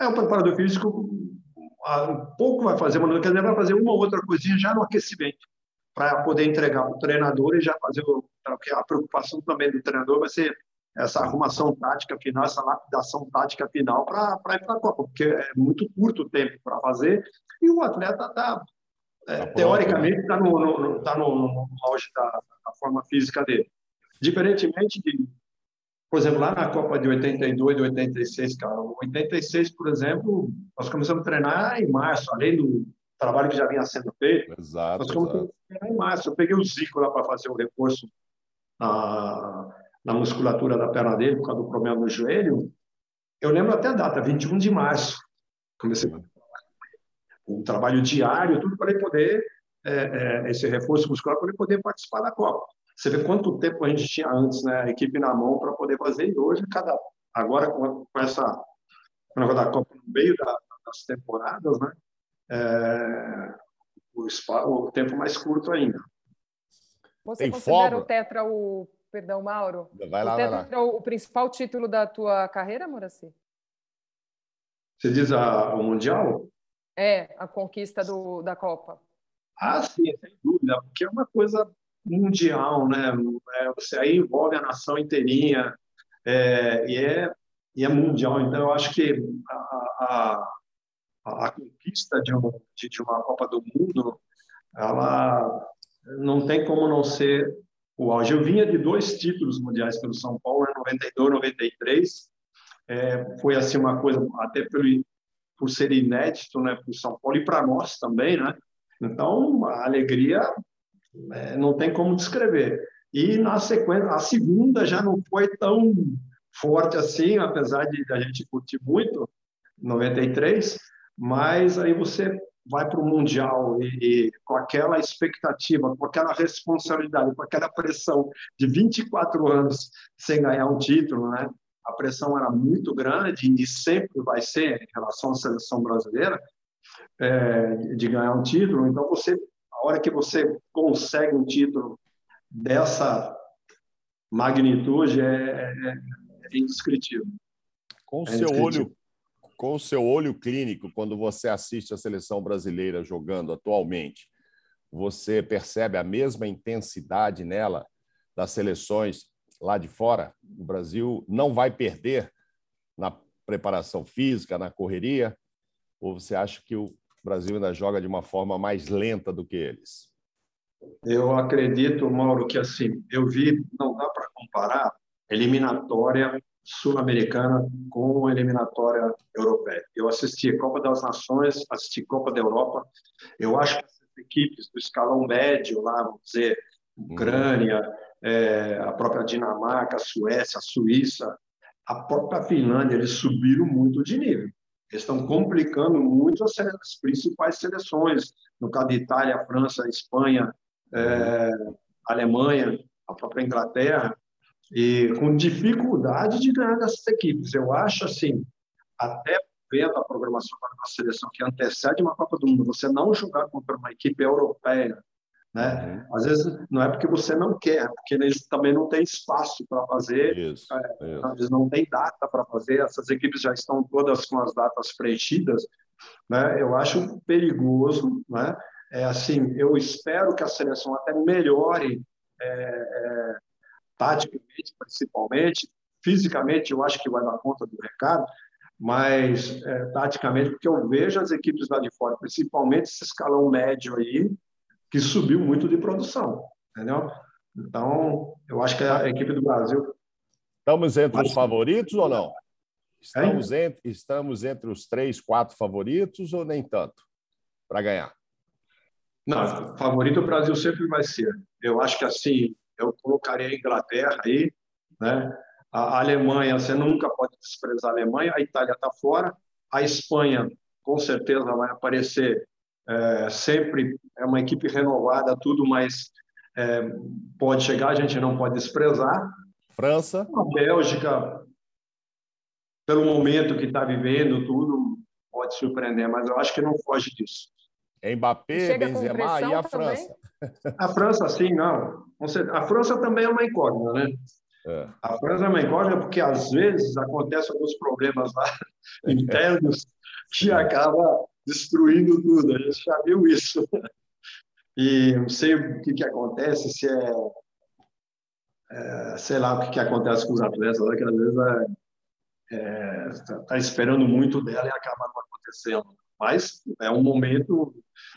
É um preparador físico pouco vai fazer, quer dizer, vai fazer uma ou outra coisinha já no aquecimento, para poder entregar para o treinador e já fazer o, a preocupação também do treinador vai ser essa arrumação tática final, essa lapidação tática final para ir para a Copa, porque é muito curto o tempo para fazer e o atleta está, é, tá teoricamente, está no, no, tá no, no auge da, da forma física dele. Diferentemente de por exemplo, lá na Copa de 82 e 86, cara, 86, por exemplo, nós começamos a treinar em março, além do trabalho que já vinha sendo feito. Exato. Nós começamos exato. a treinar em março. Eu peguei o Zico lá para fazer o reforço na, na musculatura da perna dele, por causa do problema no joelho. Eu lembro até a data, 21 de março. Comecei um trabalho diário, tudo para ele poder, é, é, esse reforço muscular, para ele poder participar da Copa. Você vê quanto tempo a gente tinha antes, né? A equipe na mão para poder fazer. E hoje, cada, agora com, com essa da Copa no meio da, das temporadas, né? É, o, o tempo mais curto ainda. Você Tem considera folga? o Tetra o. Perdão, Mauro. Vai lá, o Tetra vai lá. o principal título da tua carreira, Moraci? Você diz a, o Mundial? É, a conquista do, da Copa. Ah, sim, sem dúvida, porque é uma coisa mundial, né? É, você aí envolve a nação inteirinha é, e, é, e é mundial. Então, eu acho que a, a, a conquista de, um, de, de uma Copa do Mundo, ela não tem como não ser o auge. Eu vinha de dois títulos mundiais pelo São Paulo, em 92, 93. É, foi assim uma coisa até por, por ser inédito, né, para o São Paulo e para nós também, né? Então a alegria é, não tem como descrever. E na sequência, a segunda já não foi tão forte assim, apesar de a gente curtir muito, 93, mas aí você vai para o Mundial e, e, com aquela expectativa, com aquela responsabilidade, com aquela pressão de 24 anos sem ganhar um título, né? A pressão era muito grande e sempre vai ser em relação à seleção brasileira é, de ganhar um título. Então você, a hora que você consegue um título dessa magnitude é, é, é indescritível. Com é seu olho com o seu olho clínico, quando você assiste a seleção brasileira jogando atualmente, você percebe a mesma intensidade nela das seleções lá de fora? O Brasil não vai perder na preparação física, na correria? Ou você acha que o Brasil ainda joga de uma forma mais lenta do que eles? Eu acredito, Mauro, que assim, eu vi, não dá para comparar eliminatória sul-americana com a eliminatória europeia. Eu assisti Copa das Nações, assisti Copa da Europa. Eu acho que essas equipes do escalão médio lá, vamos dizer, Ucrânia, é, a própria Dinamarca, a Suécia, a Suíça, a própria Finlândia, eles subiram muito de nível. Estão complicando muito as, as principais seleções, no caso de Itália, França, Espanha, é, Alemanha, a própria Inglaterra e com dificuldade de ganhar dessas equipes. Eu acho assim, até vendo a programação da seleção que antecede uma Copa do Mundo, você não jogar contra uma equipe europeia, né? Uhum. Às vezes não é porque você não quer, é porque eles também não têm espaço para fazer, isso, é, isso. eles não têm data para fazer. Essas equipes já estão todas com as datas preenchidas, né? Eu acho perigoso, né? É assim, eu espero que a seleção até melhore é, é, taticamente, principalmente. Fisicamente, eu acho que vai dar conta do recado, mas é, taticamente, porque eu vejo as equipes lá de fora, principalmente esse escalão médio aí, que subiu muito de produção, entendeu? Então, eu acho que a equipe do Brasil. Estamos entre os favoritos ou não? Estamos, é? entre, estamos entre os três, quatro favoritos ou nem tanto para ganhar? Não, favorito o Brasil sempre vai ser. Eu acho que assim, eu colocaria a Inglaterra aí, né? A Alemanha, você nunca pode desprezar a Alemanha, a Itália está fora, a Espanha com certeza vai aparecer é, sempre, é uma equipe renovada, tudo, mas é, pode chegar, a gente não pode desprezar. França. A Bélgica, pelo momento que está vivendo, tudo pode surpreender, mas eu acho que não foge disso. Mbappé, Benzema e a França. A França, sim, não. A França também é uma incógnita, né? É. A França é uma incógnita porque, às vezes, acontecem alguns problemas lá internos que acaba destruindo tudo. A gente já viu isso. E não sei o que, que acontece, se é, é sei lá o que, que acontece com os atletas, né, que às vezes é, é, tá esperando muito dela e acaba não acontecendo. Mas é um momento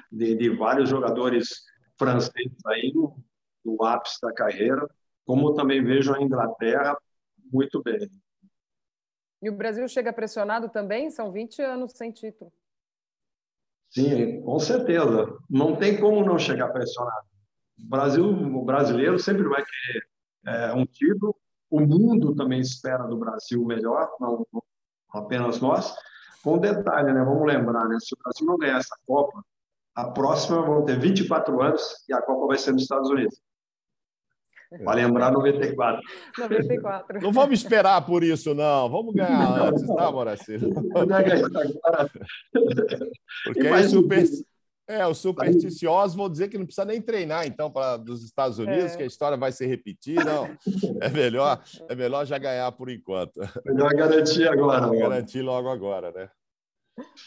de, de vários jogadores franceses aí no, no ápice da carreira, como também vejo a Inglaterra muito bem. E o Brasil chega pressionado também? São 20 anos sem título. Sim, com certeza. Não tem como não chegar pressionado. O Brasil, o brasileiro sempre vai querer é, um título. O mundo também espera do Brasil melhor, não apenas nós. Com detalhe, né? Vamos lembrar, né? Se o Brasil não ganhar essa Copa, a próxima vão ter 24 anos e a Copa vai ser nos Estados Unidos. Para lembrar 94. 94. Não vamos esperar por isso, não. Vamos ganhar antes, tá, Moraci? Porque aí super, é, os supersticiosos vão dizer que não precisa nem treinar, então, para dos Estados Unidos, é. que a história vai se repetir. Não, é melhor, é melhor já ganhar por enquanto. Melhor garantir agora. Garantir logo agora, né?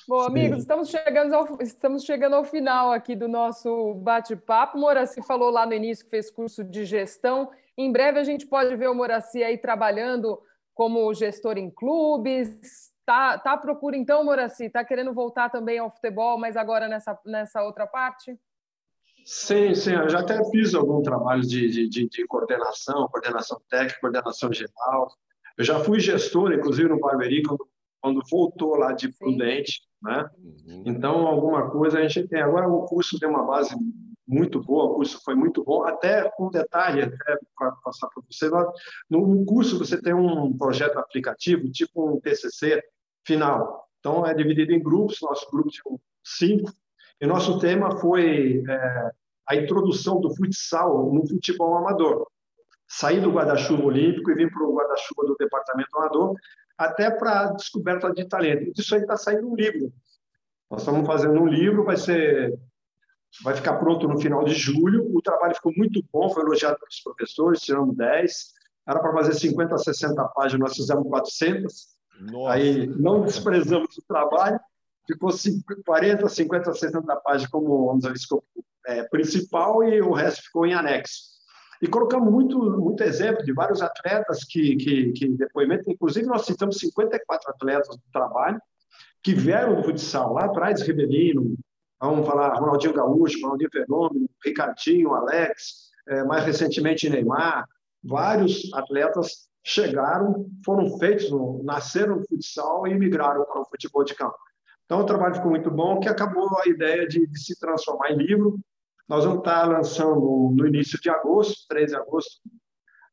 Bom, amigos, estamos chegando, ao, estamos chegando ao final aqui do nosso bate-papo. Moraci falou lá no início que fez curso de gestão. Em breve a gente pode ver o Moraci aí trabalhando como gestor em clubes. Tá, tá à procura então, Moraci? Tá querendo voltar também ao futebol, mas agora nessa, nessa outra parte? Sim, sim. Eu já até fiz algum trabalho de, de, de coordenação, coordenação técnica, coordenação geral. Eu já fui gestor, inclusive, no Barberi, quando quando voltou lá de Prudente, né? Uhum. Então, alguma coisa a gente tem. Agora, o curso tem uma base muito boa, o curso foi muito bom, até um detalhe, até para passar para você, no curso você tem um projeto aplicativo, tipo um TCC final. Então, é dividido em grupos, nosso grupo tinha cinco, e nosso tema foi é, a introdução do futsal no futebol amador. Sair do guarda-chuva olímpico e vir para o guarda-chuva do departamento amador, até para descoberta de talento. Isso aí está saindo um livro. Nós estamos fazendo um livro, vai ser, vai ficar pronto no final de julho. O trabalho ficou muito bom, foi elogiado pelos professores, tiramos 10. Era para fazer 50, 60 páginas, nós fizemos 400. Nossa. Aí não desprezamos o trabalho, ficou 40, 50, 60 páginas como vamos dizer, é, principal e o resto ficou em anexo. E colocamos muito, muito exemplo de vários atletas que, que, que depoimento, inclusive nós citamos 54 atletas do trabalho que vieram do futsal, lá atrás, Ribelino, vamos falar Ronaldinho Gaúcho, Ronaldinho Fenômeno, Ricardinho, Alex, é, mais recentemente Neymar, vários atletas chegaram, foram feitos, nasceram no futsal e migraram para o futebol de campo. Então, o trabalho ficou muito bom, que acabou a ideia de, de se transformar em livro, nós vamos estar lançando no início de agosto, 13 de agosto,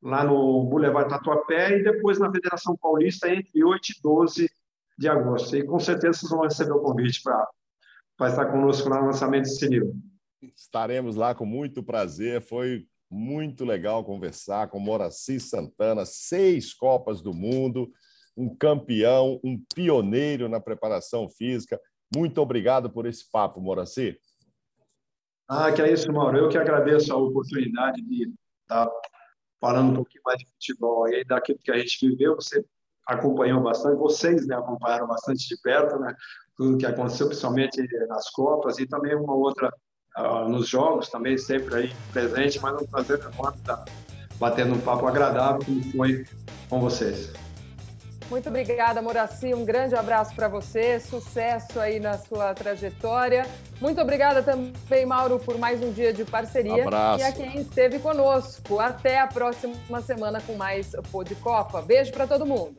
lá no Boulevard Tatuapé, e depois na Federação Paulista entre 8 e 12 de agosto. E com certeza vocês vão receber o convite para estar conosco no lançamento desse livro. Estaremos lá com muito prazer. Foi muito legal conversar com Moraci Santana, seis Copas do Mundo, um campeão, um pioneiro na preparação física. Muito obrigado por esse papo, Moraci. Ah, que é isso, Mauro. Eu que agradeço a oportunidade de estar falando um pouquinho mais de futebol e daquilo que a gente viveu. Você acompanhou bastante, vocês né, acompanharam bastante de perto, né? Tudo que aconteceu, principalmente nas Copas e também uma outra uh, nos jogos, também sempre aí presente, mas um prazer enorme estar batendo um papo agradável como foi com vocês. Muito obrigada, Moraci. Um grande abraço para você. Sucesso aí na sua trajetória. Muito obrigada também, Mauro, por mais um dia de parceria. Abraço. E a quem esteve conosco. Até a próxima semana com mais Pô de Copa. Beijo para todo mundo.